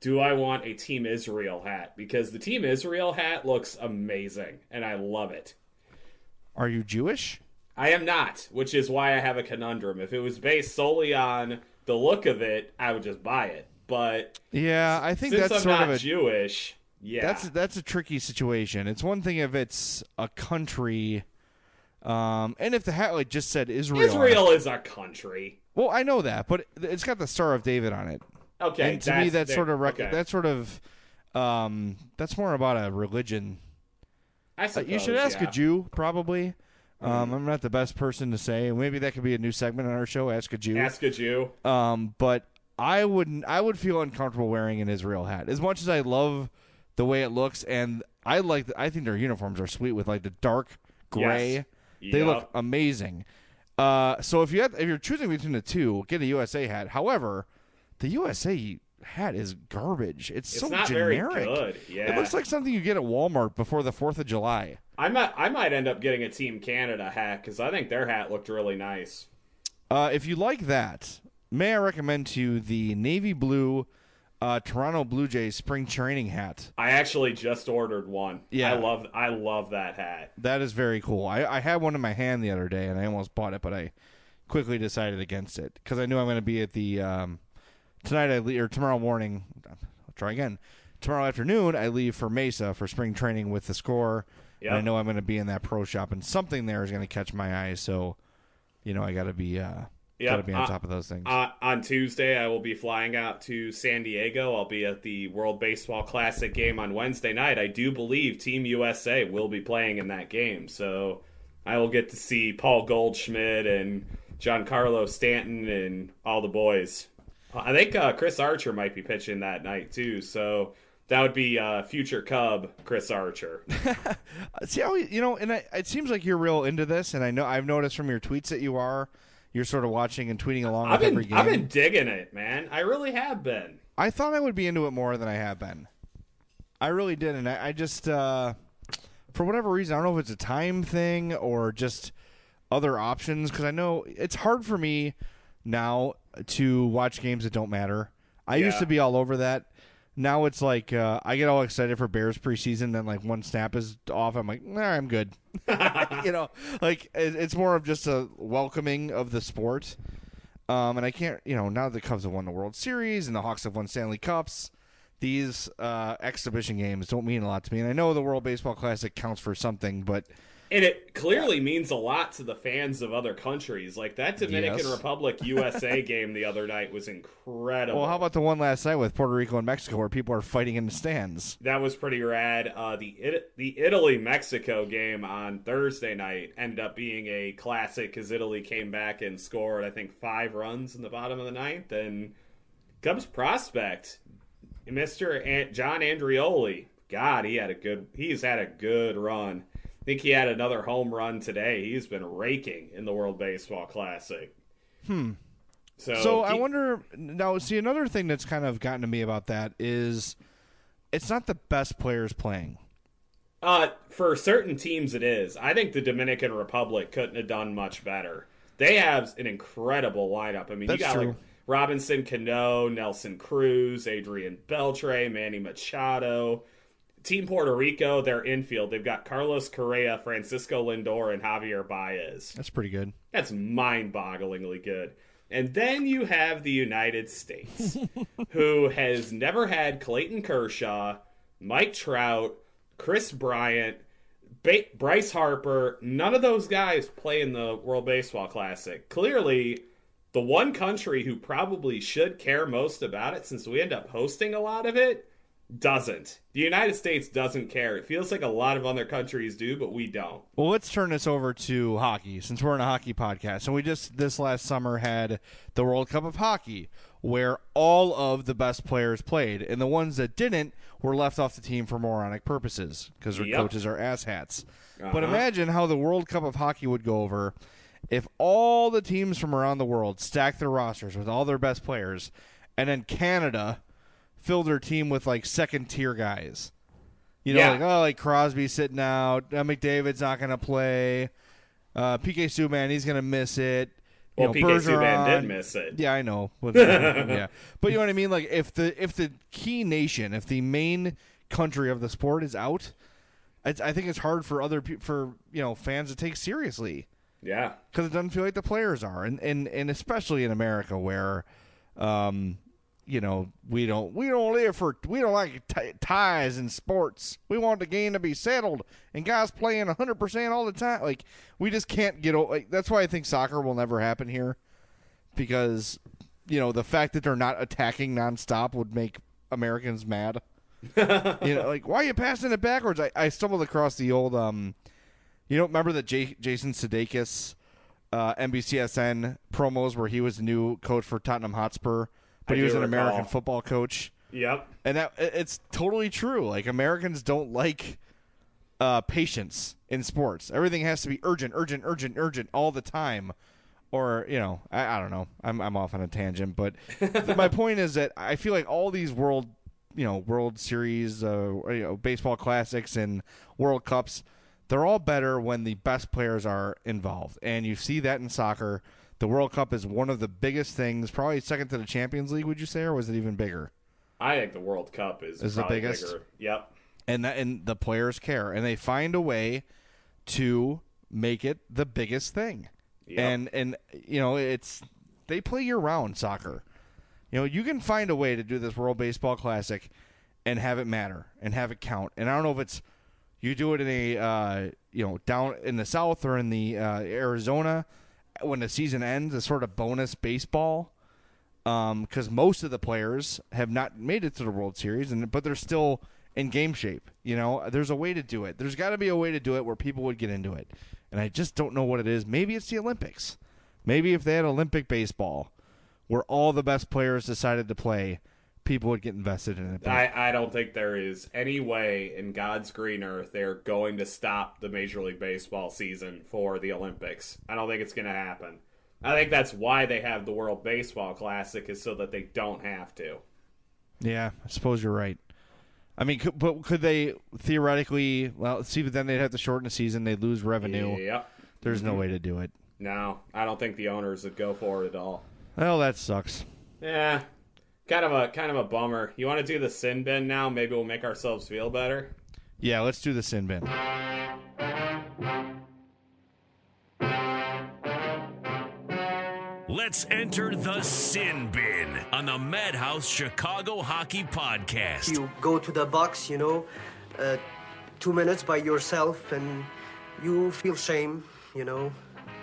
do I want a Team Israel hat? Because the Team Israel hat looks amazing and I love it. Are you Jewish? I am not, which is why I have a conundrum. If it was based solely on the look of it, I would just buy it. But Yeah, I think since that's I'm sort not of a Jewish, yeah, that's that's a tricky situation. It's one thing if it's a country, um, and if the hat like just said Israel. Israel is a country. Well, I know that, but it's got the Star of David on it. Okay, and to me, that's sort of rec- okay. that's sort of um, that's more about a religion. I Uh, you should ask yeah. Mm-hmm. a Jew, probably. Um, I'm not the best person to say. Maybe that could be a new segment on our show. Ask a Jew. Ask a Jew. Um, but I wouldn't. I would feel uncomfortable wearing an Israel hat as much as I love the way it looks, and I like. The, I think their uniforms are sweet with like the dark gray. Yes. They look amazing. Uh, so if you have, if you're choosing between the two, get a USA hat. However, the USA hat is garbage. It's, It's so not very generic. good, It looks like something you get at Walmart before the Fourth of July. I might I might end up getting a Team Canada hat because I think their hat looked really nice. Uh, if you like that, may I recommend to you the navy blue uh, Toronto Blue Jays spring training hat. I actually just ordered one. Yeah. I love I love that hat. That is very cool. I, I had one in my hand the other day, and I almost bought it, but I quickly decided against it because I knew I'm going to be at the um, tonight. I leave, or tomorrow morning. I'll try again. Tomorrow afternoon, I leave for Mesa for spring training with the score. And I know I'm going to be in that pro shop, and something there is going to catch my eye. So, you know, I got to be uh, got to be on uh, top of those things. Uh, on Tuesday, I will be flying out to San Diego. I'll be at the World Baseball Classic game on Wednesday night. I do believe Team USA will be playing in that game, so I will get to see Paul Goldschmidt and Giancarlo Stanton and all the boys. I think uh, Chris Archer might be pitching that night too. So that would be uh, future Cub Chris Archer. *laughs* See how you know, and I, it seems like you're real into this, and I know I've noticed from your tweets that you are. You're sort of watching and tweeting along I've with been every game. I've been digging it, man. I really have been. I thought I would be into it more than I have been. I really did, and I, I just, uh, for whatever reason, I don't know if it's a time thing or just other options. Because I know it's hard for me now to watch games that don't matter. I used to be all over that. Now it's like uh, I get all excited for Bears preseason, then like one snap is off, I'm like, nah, I'm good. *laughs* *laughs* you know, like it's more of just a welcoming of the sport. Um, and I can't, you know, now the Cubs have won the World Series and the Hawks have won Stanley Cups, these uh, exhibition games don't mean a lot to me. And I know the World Baseball Classic counts for something, but And it clearly means a lot to the fans of other countries. Like that Dominican Yes. Republic *laughs* USA game the other night was incredible. well, how about the one last night with Puerto Rico and Mexico where people are fighting in the stands? that was pretty rad. Uh, the It- the Italy Mexico game on Thursday night ended up being a classic because Italy came back and scored I think five runs in the bottom of the ninth. And Cubs prospect, Mister An- John Andreoli, God, he had a good. He's had a good run. Think he had another home run today. He's been raking in the World Baseball Classic. Hmm. So, So I wonder now. See, another thing that's kind of gotten to me about that is it's not the best players playing. Uh, for certain teams, it is. I think the Dominican Republic couldn't have done much better. They have an incredible lineup. I mean, That's you got true. like Robinson Cano, Nelson Cruz, Adrian Beltre, Manny Machado. Team Puerto Rico, their infield, they've got Carlos Correa, Francisco Lindor, and Javier Baez. That's pretty good. That's mind bogglingly good. And then you have the United States, *laughs* who has never had Clayton Kershaw, Mike Trout, Kris Bryant, ba- Bryce Harper. None of those guys play in the World Baseball Classic. Clearly, the one country who probably should care most about it, since we end up hosting a lot of it, doesn't. The United States doesn't care. It feels like a lot of other countries do, but we don't. Well, let's turn this over to hockey since we're in a hockey podcast. And we just this last summer had the World Cup of Hockey where all of the best players played and the ones that didn't were left off the team for moronic purposes because their Yep. coaches are asshats. But Uh-huh. imagine how the World Cup of Hockey would go over if all the teams from around the world stacked their rosters with all their best players and then Canada filled their team with like second tier guys. You know, Yeah. like oh, like Crosby sitting out, uh, McDavid's not going to play, uh, PK Subban he's going to miss it. You Well, know, PK Subban did miss it. Yeah, I know. But, *laughs* yeah, but you know what I mean. Like if the if the key nation, if the main country of the sport is out, it's, I think it's hard for other pe- for you know fans to take seriously Yeah. because it doesn't feel like the players are, and and and especially in America where, um, you know, we don't we don't live for we don't like t- ties in sports. We want the game to be settled and guys playing hundred percent all the time. Like we just can't get. Like, that's why I think soccer will never happen here, because you know the fact that they're not attacking nonstop would make Americans mad. *laughs* you know, like why are you passing it backwards? I, I stumbled across the old um, you don't remember the J- Jason Sudeikis uh, NBCSN promos where he was the new coach for Tottenham Hotspur, but I he was an recall. American football coach, Yep. and that it's totally true. Like Americans don't like uh, patience in sports. Everything has to be urgent, urgent, urgent, urgent all the time. Or you know, I, I don't know. I'm I'm off on a tangent, but th- *laughs* my point is that I feel like all these world, you know, World Series, uh, you know, baseball classics and World Cups, they're all better when the best players are involved, and you see that in soccer. The World Cup is one of the biggest things, probably second to the Champions League. Would you say, or was it even bigger? I think the World Cup is, Is the biggest? bigger. Yep. and that and the players care and they find a way to make it the biggest thing Yep. and and you know it's they play year round soccer you know you can find a way to do this world baseball classic and have it matter and have it count and i don't know if it's you do it in a uh, you know down in the south or in the uh, arizona when the season ends a sort of bonus baseball um, because most of the players have not made it to the World Series, and but they're still in game shape. You know, there's a way to do it. There's got to be a way to do it where people would get into it, and I just don't know what it is. Maybe it's the Olympics. Maybe if they had Olympic baseball, where all the best players decided to play, people would get invested in it. But I, I don't think there is any way in God's green earth they're going to stop the Major League Baseball season for the Olympics. I don't think it's going to happen. I think that's why they have the World Baseball Classic is so that they don't have to. yeah, I suppose you're right. I mean, could, but could they theoretically? Well, see, but then they'd have to shorten the season. They'd lose revenue. Yep. There's no mm-hmm. way to do it. No, I don't think the owners would go for it at all. Well, that sucks. Yeah, kind of a kind of a bummer. You want to do the sin bin now? Maybe we'll make ourselves feel better. Yeah, let's do the sin bin. Let's enter the sin bin on the Madhouse Chicago Hockey Podcast. You go to the box, you know, uh, two minutes by yourself, and you feel shame, you know,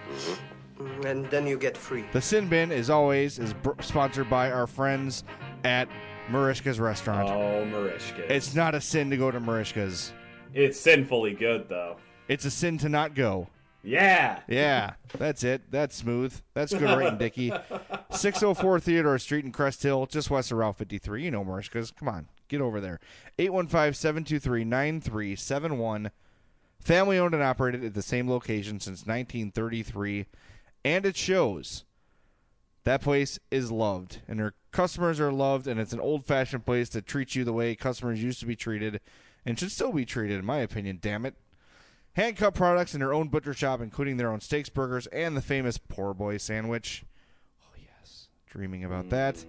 Mm, Mm, and then you get free. The sin bin, as always, is br- sponsored by our friends at Merichka's Restaurant. Oh, Merichka. It's not a sin to go to Merichka's. it's sinfully good though. It's a sin to not go. Yeah. Yeah, that's it. That's smooth. That's good writing, *laughs* Dickie. 604 Theodore Street in Crest Hill, just west of Route 53. You know Merichka's. Come on, get over there. 815 723 9371. Family owned and operated at the same location since 1933. And it shows. That place is loved, and their customers are loved, and it's an old fashioned place that treats you the way customers used to be treated and should still be treated, in my opinion. Damn it. Hand cut products in their own butcher shop, including their own steaks, burgers, and the famous Poor Boy sandwich. Oh, yes. Dreaming about that.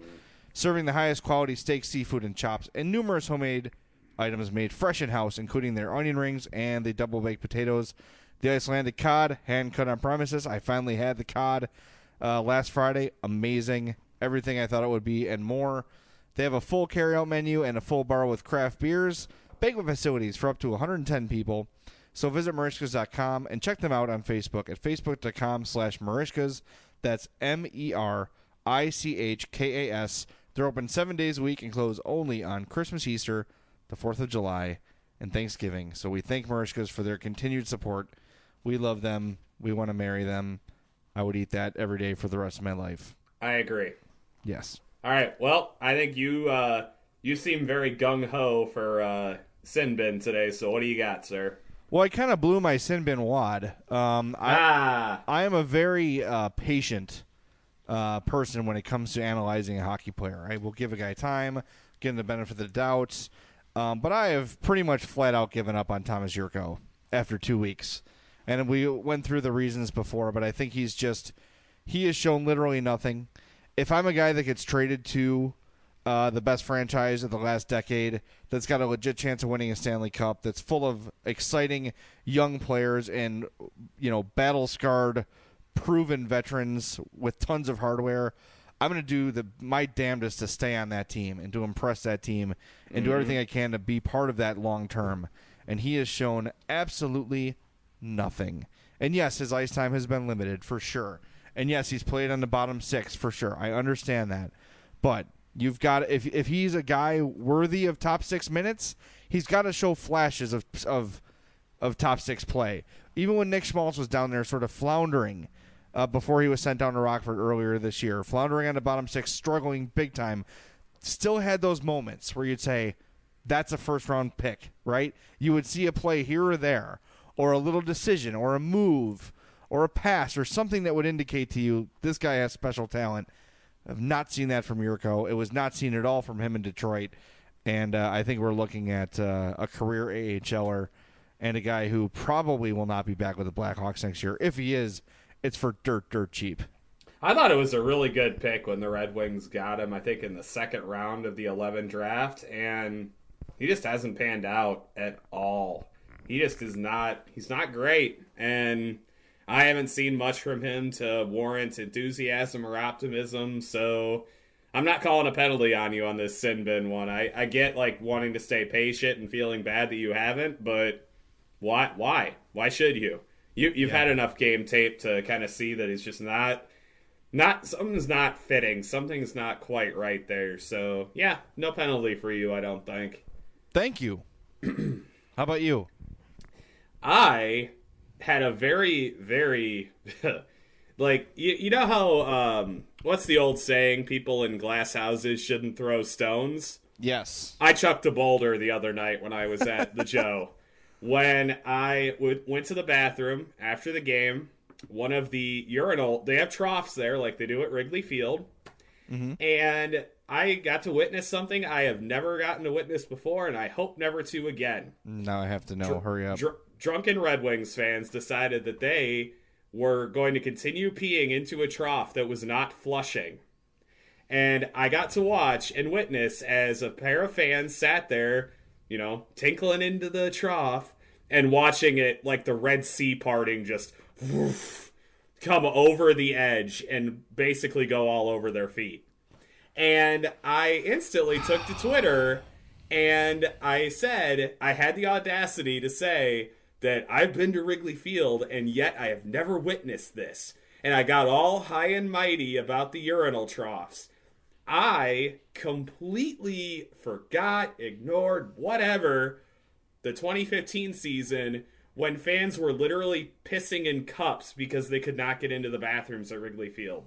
Serving the highest quality steak, seafood, and chops, and numerous homemade items made fresh in house, including their onion rings and the double baked potatoes. The Icelandic cod, hand cut on premises. I finally had the cod uh, last Friday. Amazing. Everything I thought it would be, and more. They have a full carryout menu and a full bar with craft beers, banquet facilities for up to 110 people. So visit Merichkas.com and check them out on Facebook at facebook.com slash Merichkas. That's M E R I C H K A S. They're open seven days a week and close only on Christmas, Easter, the 4th of July, and Thanksgiving. So we thank Merichkas for their continued support. We love them. We want to marry them. I would eat that every day for the rest of my life. I agree. Yes. All right. Well, I think you uh, you seem very gung ho for uh, sin bin today. So what do you got, sir? Well, I kind of blew my sin bin wad. Um, I, ah, I am a very uh, patient uh, person when it comes to analyzing a hockey player. I will give a guy time, give him the benefit of the doubts. Um, but I have pretty much flat out given up on Tomas Jurco after two weeks. And we went through the reasons before, but I think he's just, he has shown literally nothing. If I'm a guy that gets traded to uh, the best franchise of the last decade that's got a legit chance of winning a Stanley Cup, that's full of exciting young players and, you know, battle scarred, proven veterans with tons of hardware. I'm going to do the my damnedest to stay on that team and to impress that team and do everything I can to be part of that long term. And he has shown absolutely nothing. And yes, his ice time has been limited for sure. And yes, he's played on the bottom six for sure. I understand that. But you've got if if he's a guy worthy of top six minutes, he's got to show flashes of of of top six play. Even when Nick Schmaltz was down there, sort of floundering uh, before he was sent down to Rockford earlier this year, floundering on the bottom six, struggling big time, still had those moments where you'd say, "That's a first round pick," right? You would see a play here or there, or a little decision, or a move, or a pass, or something that would indicate to you this guy has special talent. I've not seen that from Jurco. It was not seen at all from him in Detroit. And uh, I think we're looking at uh, a career AHLer and a guy who probably will not be back with the Blackhawks next year. If he is, it's for dirt, dirt cheap. I thought it was a really good pick when the Red Wings got him. I think in the second round of the 11 draft, and he just hasn't panned out at all. He just is not. He's not great, and I haven't seen much from him to warrant enthusiasm or optimism. So I'm not calling a penalty on you on this sin bin one. I, I get like wanting to stay patient and feeling bad that you haven't, but why? Why? Why should you? You you've had enough game tape to kind of see that he's just not not something's not fitting. Something's not quite right there. So yeah, no penalty for you. I don't think. Thank you. *clears throat* How about you? I had a very, very *laughs* like you, you know how um, what's the old saying? People in glass houses shouldn't throw stones. Yes. I chucked a boulder the other night when I was at the *laughs* Joe. When I w- went to the bathroom after the game, one of the urinal they have troughs there like they do at Wrigley Field, and I got to witness something I have never gotten to witness before, and I hope never to again. Now I have to know. Hurry up. Dr- drunken Red Wings fans decided that they were going to continue peeing into a trough that was not flushing. And I got to watch and witness as a pair of fans sat there, you know, tinkling into the trough and watching it like the Red Sea parting just woof, come over the edge and basically go all over their feet. And I instantly took to Twitter and I said, I had the audacity to say that I've been to Wrigley Field and yet I have never witnessed this. And I got all high and mighty about the urinal troughs. I completely forgot, ignored, whatever, the 2015 season when fans were literally pissing in cups because they could not get into the bathrooms at Wrigley Field.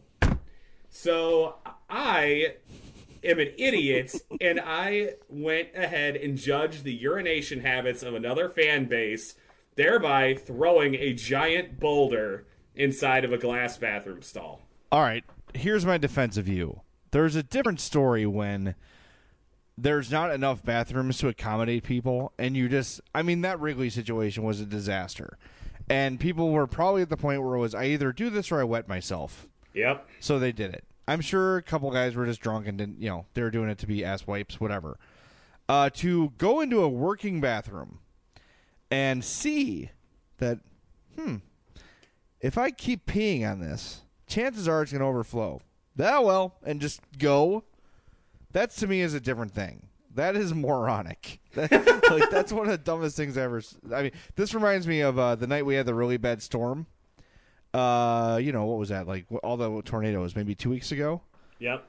So I am an idiot and I went ahead and judged the urination habits of another fan base, thereby throwing a giant boulder inside of a glass bathroom stall. All right. Here's my defense of you. There's a different story when there's not enough bathrooms to accommodate people, and you just, I mean, that Wrigley situation was a disaster. And people were probably at the point where it was, I either do this or I wet myself. Yep. So they did it. I'm sure a couple guys were just drunk and didn't, you know, they were doing it to be ass wipes, whatever. Uh, to go into a working bathroom and see that, hmm, if I keep peeing on this, chances are it's going to overflow. That well, and just go. That to me is a different thing. That is moronic. *laughs* That, like that's one of the dumbest things I ever. I mean, this reminds me of uh, the night we had the really bad storm. Uh, you know what was that like? All the tornadoes, maybe two weeks ago. Yep.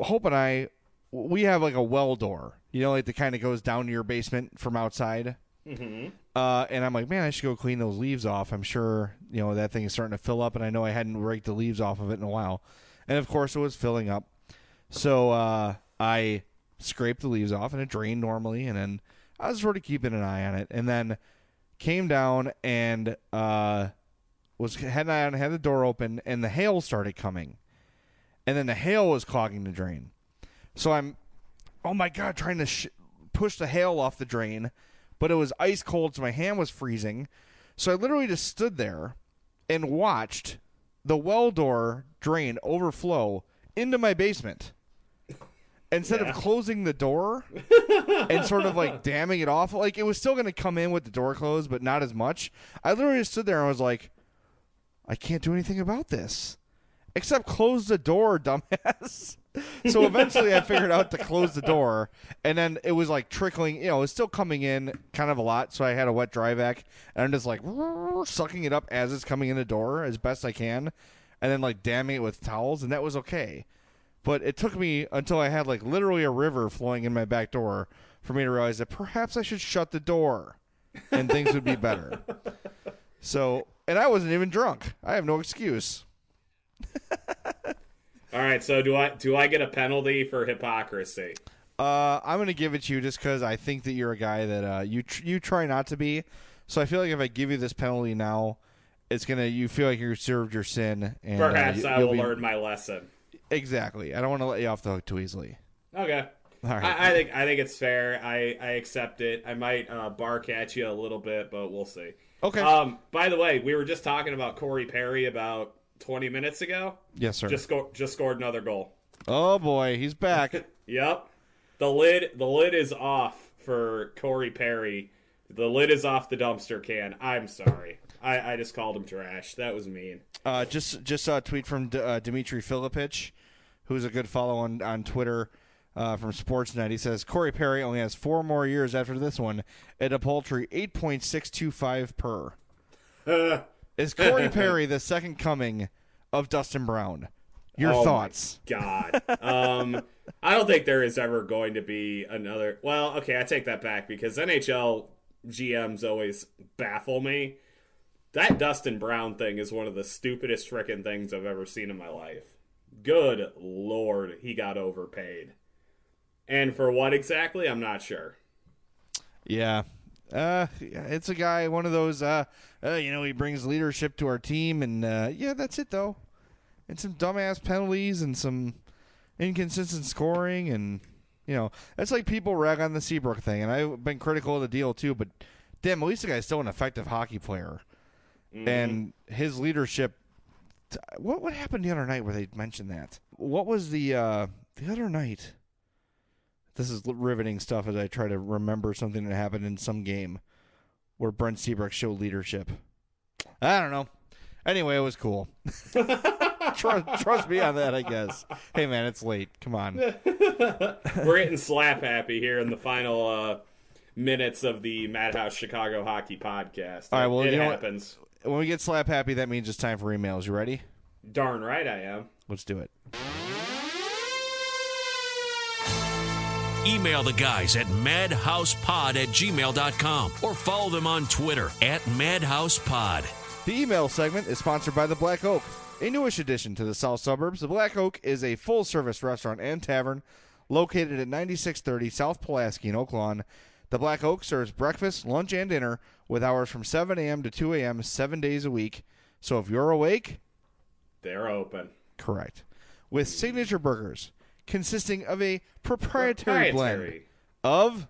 Hope and I, we have like a well door. You know, like that kind of goes down to your basement from outside. Mm-hmm. Uh, and I'm like, man, I should go clean those leaves off. I'm sure, you know, that thing is starting to fill up, and I know I hadn't raked the leaves off of it in a while. And of course, it was filling up. So uh, I scraped the leaves off, and it drained normally. And then I was sort of keeping an eye on it, and then came down and uh, was had an eye on, had the door open, and the hail started coming, and then the hail was clogging the drain. So I'm, oh my god, trying to sh- push the hail off the drain, but it was ice cold, so my hand was freezing. So I literally just stood there and watched the well door drain overflow into my basement. Instead Yeah. of closing the door *laughs* and sort of like damming it off, like it was still going to come in with the door closed, but not as much. I literally just stood there and was like, I can't do anything about this except close the door, *laughs* dumbass. *laughs* so eventually I figured out to close the door, and then it was like trickling. You know, it's still coming in kind of a lot. So I had a wet dry vac, and I'm just like *laughs* sucking it up as it's coming in the door as best I can, and then like damming it with towels, and that was okay. But it took me until I had like literally a river flowing in my back door for me to realize that perhaps I should shut the door, and things would be better. *laughs* So, and I wasn't even drunk. I have no excuse. All right, so do I do I get a penalty for hypocrisy? Uh, I'm gonna give it to you just because I think that you're a guy that uh, you tr- you try not to be. So I feel like if I give you this penalty now, it's gonna you feel like you served your sin. And, uh, Perhaps you- I will be- learn my lesson. Exactly. I don't want to let you off the hook too easily. Okay. All right. I, I think I think it's fair. I, I accept it. I might uh, bark at you a little bit, but we'll see. Okay. Um. By the way, we were just talking about Corey Perry about 20 minutes ago. yes, sir. Just sco- just scored another goal. oh boy, he's back. *laughs* Yep. The lid the lid is off for Corey Perry. The lid is off the dumpster can. I'm sorry. I, I just called him trash. That was mean. Uh, just just saw a tweet from D- uh, Dimitri Filipovic, who's a good follow on on Twitter uh, from Sportsnet. He says Corey Perry only has four more years after this one at a paltry eight point six two five per. *laughs* Is Corey *laughs* Perry the second coming of Dustin Brown? Your Oh thoughts? God. Um, I don't think there is ever going to be another. Well, okay, I take that back because NHL GMs always baffle me. That Dustin Brown thing is one of the stupidest freaking things I've ever seen in my life. Good lord, he got overpaid. And for what exactly, I'm not sure. Yeah. Uh, it's a guy, one of those, uh, uh, you know, he brings leadership to our team, and, uh, yeah, that's it, though. And some dumbass penalties and some inconsistent scoring, and, you know, that's like people rag on the Seabrook thing, and I've been critical of the deal, too, but damn, at least the guy's still an effective hockey player. Mm-hmm. And his leadership. What what happened the other night where they mentioned that? What was the uh, the other night? This is riveting stuff as I try to remember something that happened in some game where Brent Seabrook showed leadership. I don't know. Anyway, it was cool. *laughs* trust, trust me on that, I guess. Hey, man, it's late. Come on. *laughs* We're getting slap happy here in the final uh, minutes of the Madhouse Chicago Hockey Podcast. All right, well, it you know happens. What? when we get slap happy, that means it's time for emails. You ready? Darn right I am. Let's do it. Email the guys at madhousepod at gmail.com or follow them on Twitter at madhousepod. The email segment is sponsored by the Black Oak, a newish addition to the south suburbs. The Black Oak is a full service restaurant and tavern located at 9630 South Pulaski in Oak Lawn. The Black Oak serves breakfast, lunch, and dinner with hours from 7 a.m. to 2 a.m. seven days a week. So if you're awake, they're open. Correct. With signature burgers consisting of a proprietary, proprietary. blend of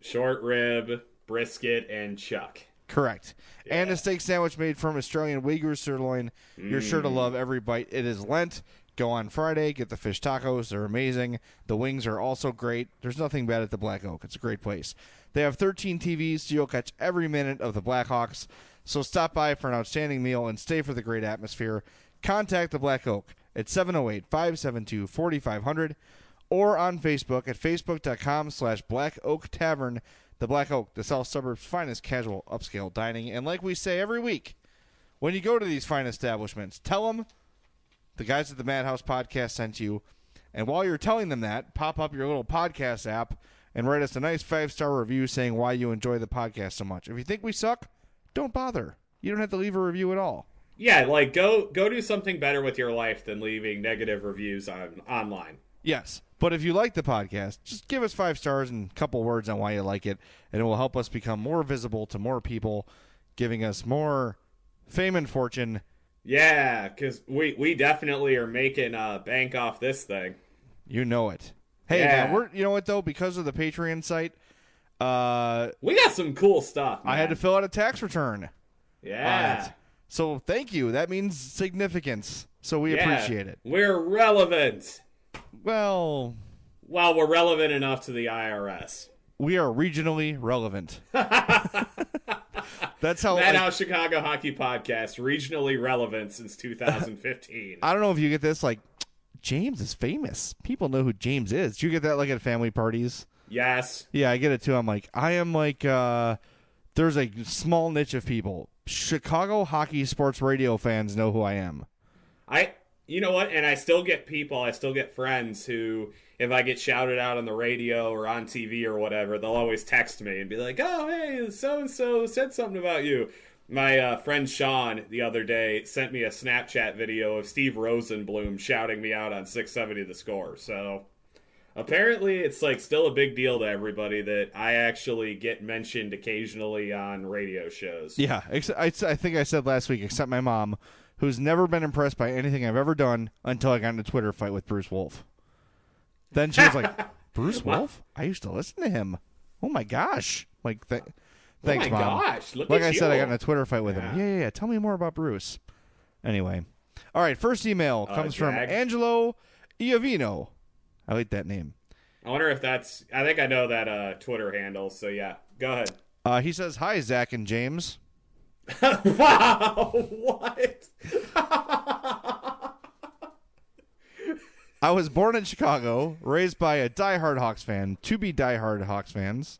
short rib, brisket, and chuck. Correct. Yeah. And a steak sandwich made from Australian Wagyu sirloin. Mm. You're sure to love mm. every bite. It is Lent. Go on Friday, get the fish tacos. They're amazing. The wings are also great. There's nothing bad at the Black Oak. It's a great place. They have 13 TVs, so you'll catch every minute of the Blackhawks. So stop by for an outstanding meal and stay for the great atmosphere. Contact the Black Oak at 708 572 4500 or on Facebook at facebook.com slash Black Oak Tavern. The Black Oak, the South Suburbs' finest casual upscale dining. And like we say every week, when you go to these fine establishments, tell them the guys at the Madhouse Podcast sent you. And while you're telling them that, pop up your little podcast app and write us a nice five star review saying why you enjoy the podcast so much. If you think we suck, don't bother. You don't have to leave a review at all. Yeah, like go go do something better with your life than leaving negative reviews on online. Yes. But if you like the podcast, just give us five stars and a couple words on why you like it, and it will help us become more visible to more people, giving us more fame and fortune. Yeah, because we, we definitely are making uh, bank off this thing. You know it. Hey, yeah. man, we're you know what though? Because of the Patreon site, uh, we got some cool stuff. Man. I had to fill out a tax return. Yeah. So thank you. That means significance. So we yeah. appreciate it. We're relevant. Well, well, we're relevant enough to the IRS. We are regionally relevant. *laughs* That's how Madhouse like, Chicago Hockey Podcast regionally relevant since 2015. *laughs* I don't know if you get this like James is famous. People know who James is. Do you get that like at family parties? Yes. Yeah, I get it too. I'm like, I am like, uh, there's a small niche of people. Chicago hockey sports radio fans know who I am. I, you know what? And I still get people, I still get friends who, if I get shouted out on the radio or on TV or whatever, they'll always text me and be like, oh, hey, so and so said something about you. My uh, friend Sean the other day sent me a Snapchat video of Steve Rosenbloom shouting me out on 670 the score. So apparently it's like still a big deal to everybody that I actually get mentioned occasionally on radio shows. Yeah, I, I think I said last week, except my mom, who's never been impressed by anything I've ever done until I got in a Twitter fight with Bruce Wolf. Then she was like, *laughs* Bruce Wolf? I used to listen to him. Oh my gosh. Like, th- Thanks, oh my Mom. gosh! Look like I said, I got in a Twitter fight with yeah. him. Yeah, yeah, yeah. Tell me more about Bruce. Anyway, all right. First email uh, comes uh, from Angelo Iovino. I like that name. I wonder if that's. I think I know that uh, Twitter handle. So yeah, go ahead. Uh, he says, "Hi, Zach and James." *laughs* wow! What? *laughs* I was born in Chicago, raised by a diehard Hawks fan. To be diehard Hawks fans.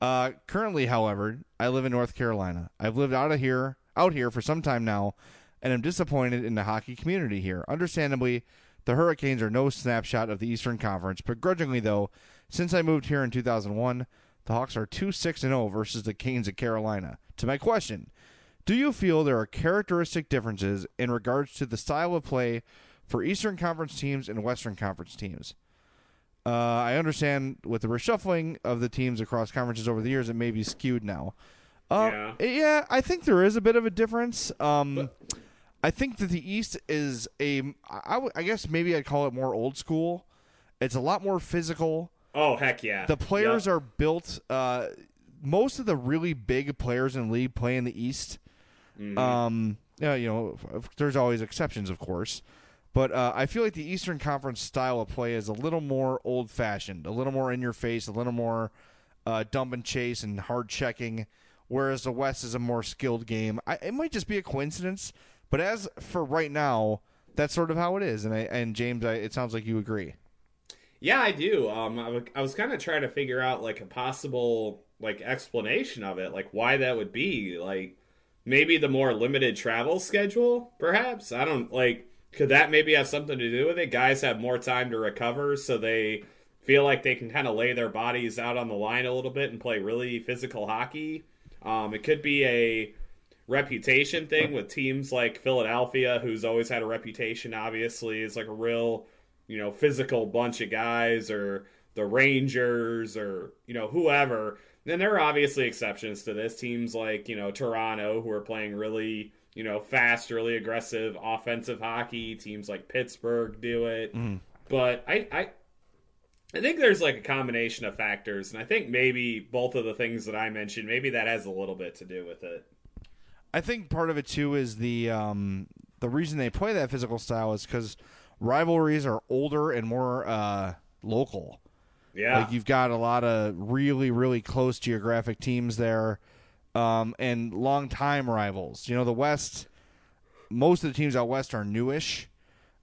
Uh, currently, however, I live in North Carolina. I've lived out of here, out here for some time now, and I'm disappointed in the hockey community here. Understandably, the Hurricanes are no snapshot of the Eastern Conference. Begrudgingly, though, since I moved here in 2001, the Hawks are 2 6 0 versus the Canes of Carolina. To my question, Do you feel there are characteristic differences in regards to the style of play for Eastern Conference teams and Western Conference teams? Uh, I understand with the reshuffling of the teams across conferences over the years, it may be skewed now. Uh, Yeah. yeah, I think there is a bit of a difference. Um, I think that the East is a, I, w- I guess maybe I'd call it more old school. It's a lot more physical. Oh heck yeah! The players Yep. are built. Uh, most of the really big players in the league play in the East. Mm-hmm. Um, yeah, you know, there's always exceptions, of course, but uh, I feel like the Eastern Conference style of play is a little more old fashioned, a little more in your face, a little more uh, dump and chase and hard checking, whereas the West is a more skilled game. I, it might just be a coincidence, but as for right now, that's sort of how it is. And I, and James, I, it sounds like you agree. Yeah, I do. Um, I, w- I was kind of trying to figure out like a possible like explanation of it, like why that would be. Like maybe the more limited travel schedule, perhaps. I don't like. Could that maybe have something to do with it? Guys have more time to recover, so they feel like they can kind of lay their bodies out on the line a little bit and play really physical hockey. Um, it could be a reputation thing with teams like Philadelphia, who's always had a reputation. Obviously, is like a real you know, physical bunch of guys or the Rangers or, you know, whoever. Then there are obviously exceptions to this. Teams like, you know, Toronto who are playing really, you know, fast, really aggressive offensive hockey. Teams like Pittsburgh do it. Mm-hmm. But I, I I think there's like a combination of factors, and I think maybe both of the things that I mentioned, maybe that has a little bit to do with it. I think part of it too is the um, the reason they play that physical style is because rivalries are older and more uh, local. Yeah. Like you've got a lot of really, really close geographic teams there, um, and long time rivals. You know, the West, most of the teams out west are newish,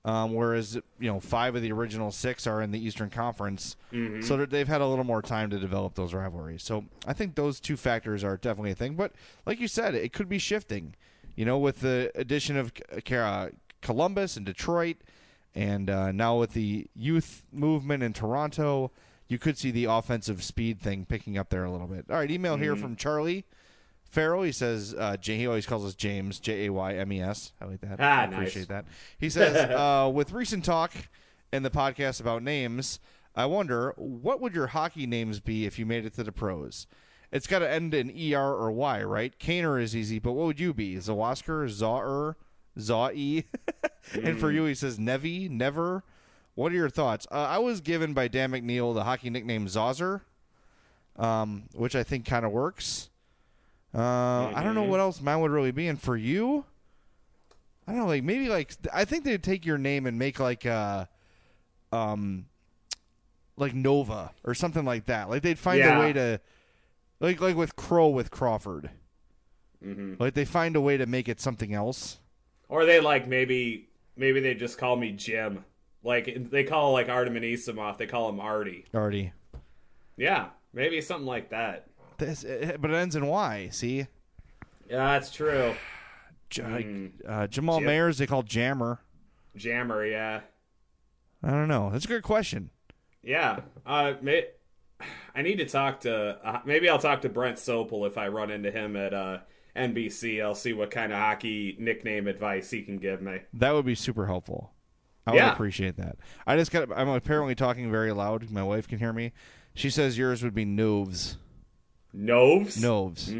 um, whereas you know five of the original six are in the Eastern Conference, so they've had a little more time to develop those rivalries. So I think those two factors are definitely a thing. But like you said, it could be shifting. You know, with the addition of uh, Columbus and Detroit and uh, now with the youth movement in Toronto, you could see the offensive speed thing picking up there a little bit. All right, email here from Charlie Farrell. He says, uh, J- he always calls us James, J A Y M E S. I like that. Ah, I nice. appreciate that. He says, *laughs* uh, with recent talk in the podcast about names, I wonder what would your hockey names be if you made it to the pros? It's got to end in ER or Y, right? Kaner is easy, but what would you be? Zawasker, Zawer, Zaw-E? *laughs* and for you, he says Nevi, Never. What are your thoughts? Uh, I was given by Dan McNeil the hockey nickname Zauzer, um, which I think kind of works. Uh, I don't know what else mine would really be. And for you, I don't know, like maybe like I think they'd take your name and make like uh um like Nova or something like that. Like they'd find Yeah. a way to like like with Crow with Crawford. Like they find a way to make it something else. Or they like maybe maybe they just call me Jim. Like they call like Artem Anisimov, they call him Artie. Already. Yeah, maybe something like that. This, but it ends in Y. See, Yeah, that's true. J- uh, Jamal Jim. Mayers they call Jammer. Jammer, yeah. I don't know. That's a good question. Yeah. Uh may, I need to talk to uh, maybe I'll talk to Brent Sopel if I run into him at uh NBC. I'll see what kind of hockey nickname advice he can give me. That would be super helpful. I would Yeah. appreciate that. I just got. I'm apparently talking very loud. My wife can hear me. She says yours would be Noves. Noves? Noves.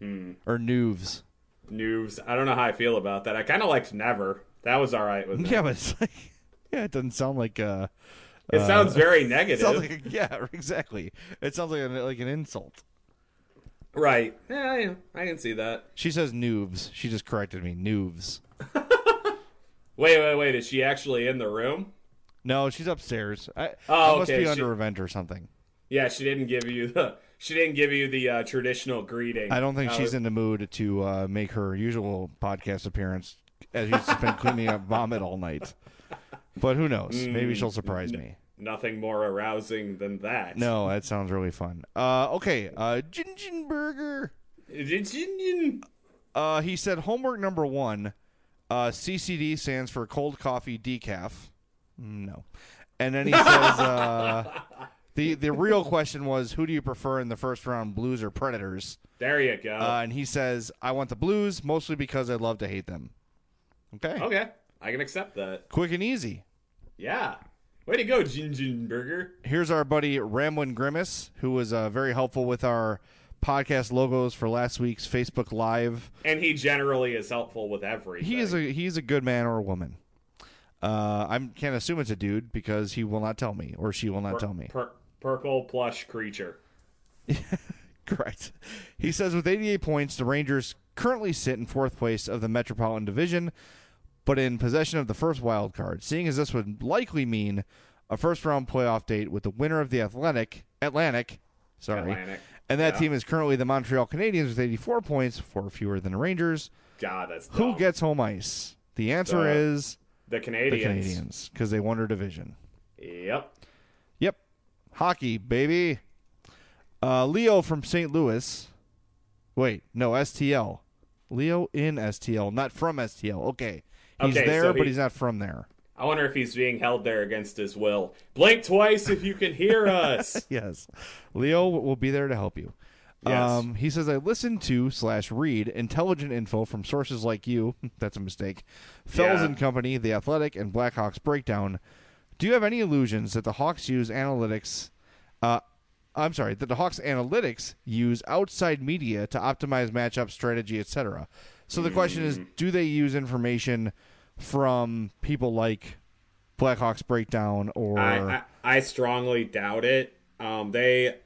Hmm. Or Noves. Noves. I don't know how I feel about that. I kind of liked Never. That was all right with *laughs* me. Yeah, but it's like, *laughs* yeah, it doesn't sound like. uh It sounds very *laughs* negative. sounds like a, yeah, exactly. It sounds like an, like an insult. right. Yeah, yeah, I can see that. She says Noves. She just corrected me. Noves. Wait, wait, wait. Is she actually in the room? No, she's upstairs. I, Oh, I must okay, be she- under a vent or something. Yeah, she didn't give you the she didn't give you the uh, traditional greeting. I don't think Uh, she's in the mood to uh, make her usual podcast appearance as she's been cleaning up *laughs* vomit all night. But who knows? Maybe she'll surprise me. Nothing more arousing than that. No, that sounds really fun. Uh, okay, uh, Gingenberger. Gin- Uh, he said homework number one. Uh, CCD stands for cold coffee decaf. Mm, No, and then he says uh, *laughs* the the real question was who do you prefer in the first round, Blues or Predators? There you go. Uh, and he says I want the Blues mostly because I love to hate them. Okay. okay, I can accept that. Quick and easy. Yeah. Way to go, Gingenberger. Here's our buddy Ramblin' Grimace, who was uh, very helpful with our podcast logos for last week's Facebook Live. And he generally is helpful with everything. He is a he's a good man or a woman. Uh, I can't assume it's a dude because he will not tell me or she will not Pur- tell me. pur- purple plush creature. *laughs* Correct. He says with 88 points, the Rangers currently sit in fourth place of the Metropolitan Division, but in possession of the first wild card. Seeing as this would likely mean a first round playoff date with the winner of the Athletic Atlantic, sorry, Atlantic. and that Yeah. team is currently the Montreal Canadiens with 84 points, four fewer than the Rangers. God, that's Who gets home ice? The answer The is the the Canadians? Because they won their division. Yep. Hockey, baby. Uh, Leo from St. Louis. Wait, no, STL. Leo in STL, not from STL. Okay. He's Okay, there, so but he's not from there. I wonder if he's being held there against his will. Blink twice if you can hear *laughs* us. yes. Leo will be there to help you. Yes. Um, he says, I listen to slash read intelligent info from sources like you. *laughs* That's a mistake. Fels Yeah. and Company, The Athletic, and Blackhawks Breakdown. Do you have any illusions that the Hawks use analytics? Uh, I'm sorry, that the Hawks analytics use outside media to optimize matchup strategy, etc. So the question is, do they use information from people like Blackhawks Breakdown or I, I I strongly doubt it. Um, they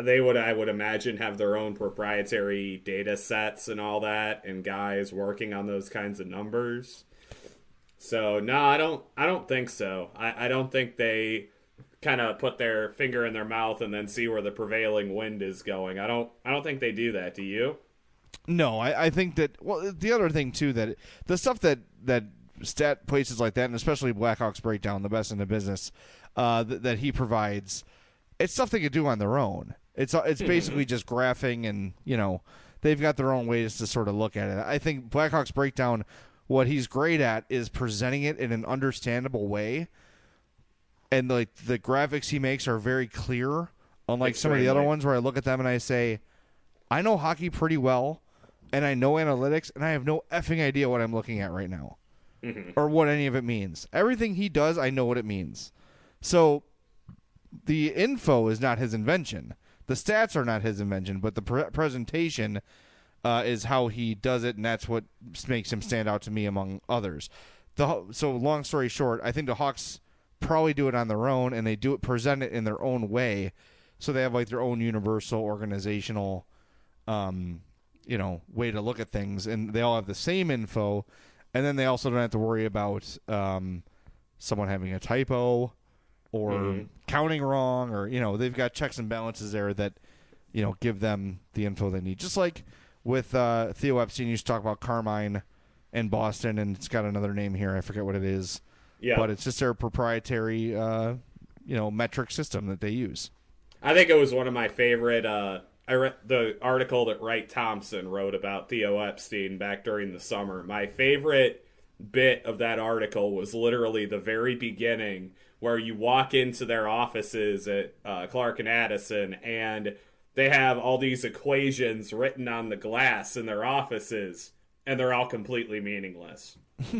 they would I would imagine have their own proprietary data sets and all that, and guys working on those kinds of numbers. So no, I don't. I don't think so. I, I don't think they kind of put their finger in their mouth and then see where the prevailing wind is going. I don't. I don't think they do that. Do you? No, I, I think that well the other thing too that the stuff that that stat places like that and especially Blackhawks breakdown the best in the business uh, th- that he provides it's stuff they could do on their own. It's it's basically just graphing and you know they've got their own ways to sort of look at it. I think Blackhawks breakdown what he's great at is presenting it in an understandable way and like the graphics he makes are very clear unlike some of the other ones where I look at them and I say I know hockey pretty well, and I know analytics, and I have no effing idea what I'm looking at right now, mm-hmm. or what any of it means. Everything he does, I know what it means. So, the info is not his invention. The stats are not his invention, but the pre- presentation uh, is how he does it, and that's what makes him stand out to me among others. The so, long story short, I think the Hawks probably do it on their own, and they do it present it in their own way. So they have like their own universal organizational um, you know, way to look at things, and they all have the same info, and then they also don't have to worry about um, someone having a typo or counting wrong, or you know, they've got checks and balances there that you know give them the info they need. Just like with uh, Theo Epstein, You used to talk about Carmine and Boston, and it's got another name here. I forget what it is, Yeah. but it's just their proprietary, uh, you know, metric system that they use. I think it was one of my favorite. Uh, I read the article that Wright Thompson wrote about Theo Epstein back during the summer. My favorite bit of that article was literally the very beginning, where you walk into their offices at uh, Clark and Addison, and they have all these equations written on the glass in their offices, and they're all completely meaningless. *laughs*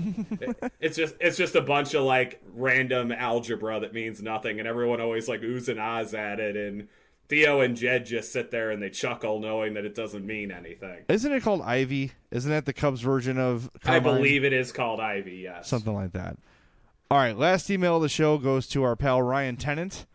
it's just it's just a bunch of like random algebra that means nothing, and everyone always like oohs and ahs at it, and Theo and Jed just sit there and they chuckle, knowing that it doesn't mean anything. Isn't it called Ivy? Isn't that the Cubs version of? I believe it is called Ivy. Yes. something like that. All right, last email of the show goes to our pal Ryan Tennant.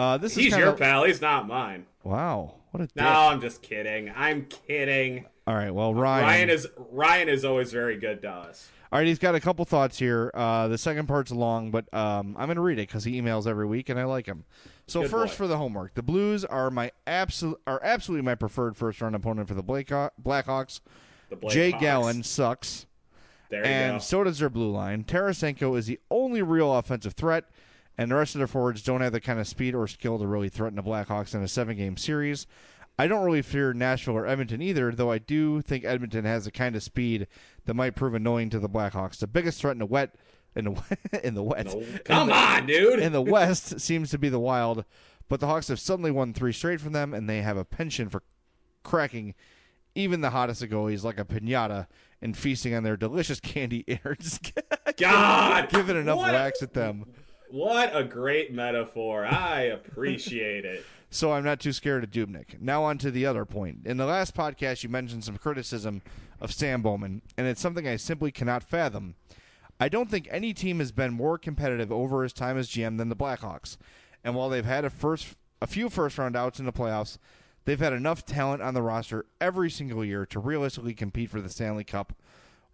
Uh, this is He's kinda, your pal. He's not mine. Wow, what a dick. No, I'm just kidding. I'm kidding. All right, well Ryan. Ryan is Ryan is always very good to us. All right, he's got a couple thoughts here. Uh, the second part's long, but um, I'm going to read it because he emails every week, and I like him. So Good first boy. for the homework, the Blues are my absolute are absolutely my preferred first round opponent for the Blake Blackhawks. The Blake Jay Hawks. Gallen sucks. There you go. and go. so does their blue line. Tarasenko is the only real offensive threat, and the rest of their forwards don't have the kind of speed or skill to really threaten the Blackhawks in a seven game series. I don't really fear Nashville or Edmonton either, though I do think Edmonton has the kind of speed that might prove annoying to the Blackhawks. The biggest threat in the wet in the *laughs* in the wet Come on, dude. in the West seems to be the Wild, But the Hawks have suddenly won three straight from them, and they have a penchant for cracking even the hottest of goalies like a pinata and feasting on their delicious candy *laughs* innards. God, giving enough what wax at them. What a great metaphor. I appreciate it. *laughs* So I'm not too scared of Dubnyk. Now on to the other point. In the last podcast, you mentioned some criticism of Stan Bowman, and it's something I simply cannot fathom. I don't think any team has been more competitive over his time as GM than the Blackhawks. And while they've had a first, a few first round outs in the playoffs, they've had enough talent on the roster every single year to realistically compete for the Stanley Cup,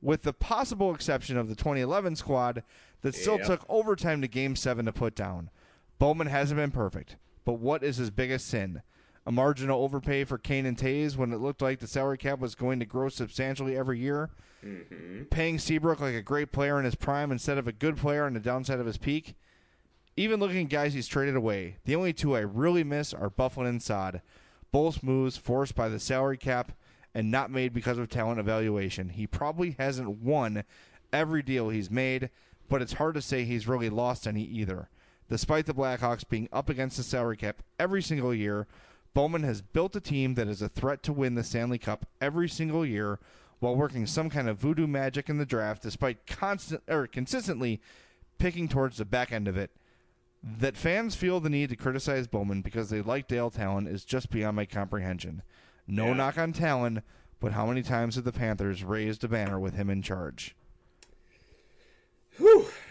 with the possible exception of the 2011 squad that still Yep. took overtime to Game Seven to put down. Bowman hasn't been perfect, but what is his biggest sin? A marginal overpay for Kane and Toews when it looked like the salary cap was going to grow substantially every year? Mm-hmm. Paying Seabrook like a great player in his prime instead of a good player on the downside of his peak? Even looking at guys he's traded away, the only two I really miss are Byfuglien and Saad. Both moves forced by the salary cap and not made because of talent evaluation. He probably hasn't won every deal he's made, but it's hard to say he's really lost any either. Despite the Blackhawks being up against the salary cap every single year, Bowman has built a team that is a threat to win the Stanley Cup every single year while working some kind of voodoo magic in the draft despite constant or consistently picking towards the back end of it. That fans feel the need to criticize Bowman because they like Dale Tallon is just beyond my comprehension. No Yeah. knock on Tallon, but how many times have the Panthers raised a banner with him in charge?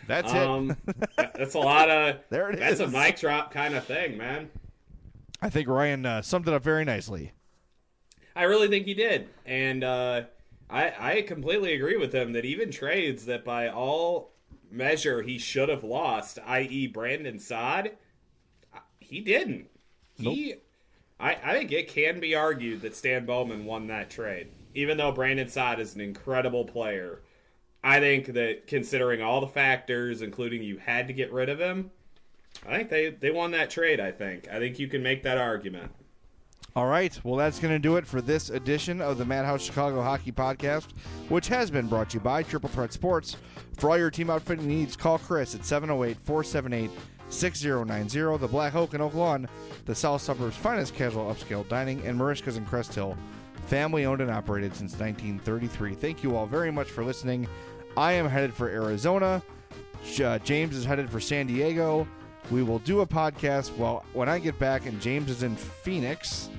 That's Um, *laughs* it. that's a lot of. There it that's is. a mic drop kind of thing, man. I think Ryan uh, summed it up very nicely. I really think he did, and uh, I I completely agree with him that even trades that by all measure he should have lost, i.e., Brandon Saad, he didn't. He, I I think it can be argued that Stan Bowman won that trade, even though Brandon Saad is an incredible player. I think that considering all the factors, including you had to get rid of him, I think they they won that trade. I think I think you can make that argument. All right. Well, that's going to do it for this edition of the Madhouse Chicago Hockey Podcast, which has been brought to you by Triple Threat Sports. For all your team outfitting needs, call Chris at 708 478 6090. The Black Oak in Oak Lawn, the South Suburbs' finest casual upscale dining, and Merichka's in Crest Hill. Family owned and operated since 1933. Thank you all very much for listening. I am headed for Arizona. Uh, James is headed for San Diego. We will do a podcast well when I get back, and James is in Phoenix.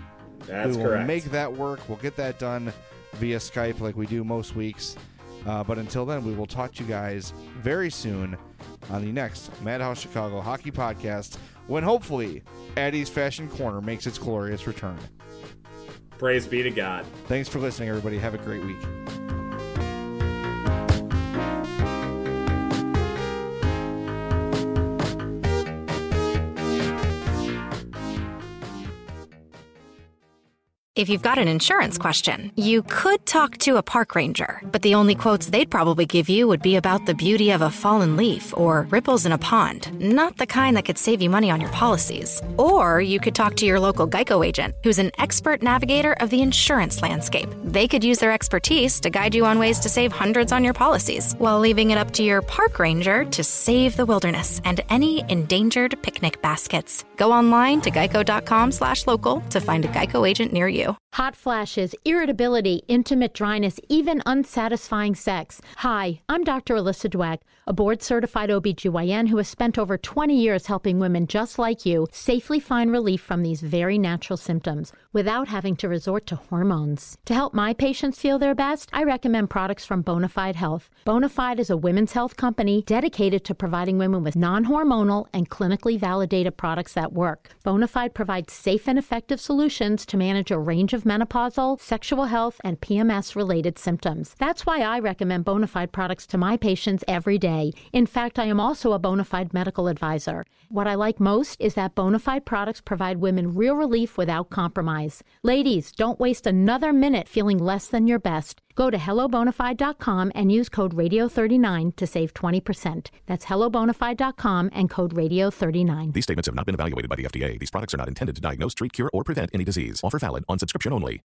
That's we will correct. make that work. We'll get that done via Skype like we do most weeks. Uh, but until then, we will talk to you guys very soon on the next Madhouse Chicago Hockey Podcast when hopefully Addie's Fashion Corner makes its glorious return. Praise be to God. Thanks for listening, everybody. Have a great week. If you've got an insurance question, you could talk to a park ranger, but the only quotes they'd probably give you would be about the beauty of a fallen leaf or ripples in a pond, not the kind that could save you money on your policies. Or you could talk to your local Geico agent, who's an expert navigator of the insurance landscape. They could use their expertise to guide you on ways to save hundreds on your policies, while leaving it up to your park ranger to save the wilderness and any endangered picnic baskets. Go online to geico.com/local to find a Geico agent near you. Hot flashes, irritability, intimate dryness, even unsatisfying sex. Hi, I'm Dr. Alyssa Dweck, a board certified OBGYN who has spent over 20 years helping women just like you safely find relief from these very natural symptoms without having to resort to hormones. To help my patients feel their best, I recommend products from Bonafide Health. Bonafide is a women's health company dedicated to providing women with non hormonal and clinically validated products that work. Bonafide provides safe and effective solutions to manage a range of menopausal, sexual health, and PMS related symptoms. That's why I recommend Bonafide products to my patients every day. In fact, I am also a bona fide medical advisor. What I like most is that Bonafide products provide women real relief without compromise. Ladies, don't waste another minute feeling less than your best. Go to hellobonafide.com and use code radio39 to save 20%. That's hellobonafide.com and code radio39. These statements have not been evaluated by the FDA. These products are not intended to diagnose, treat, cure, or prevent any disease. Offer valid on subscription only.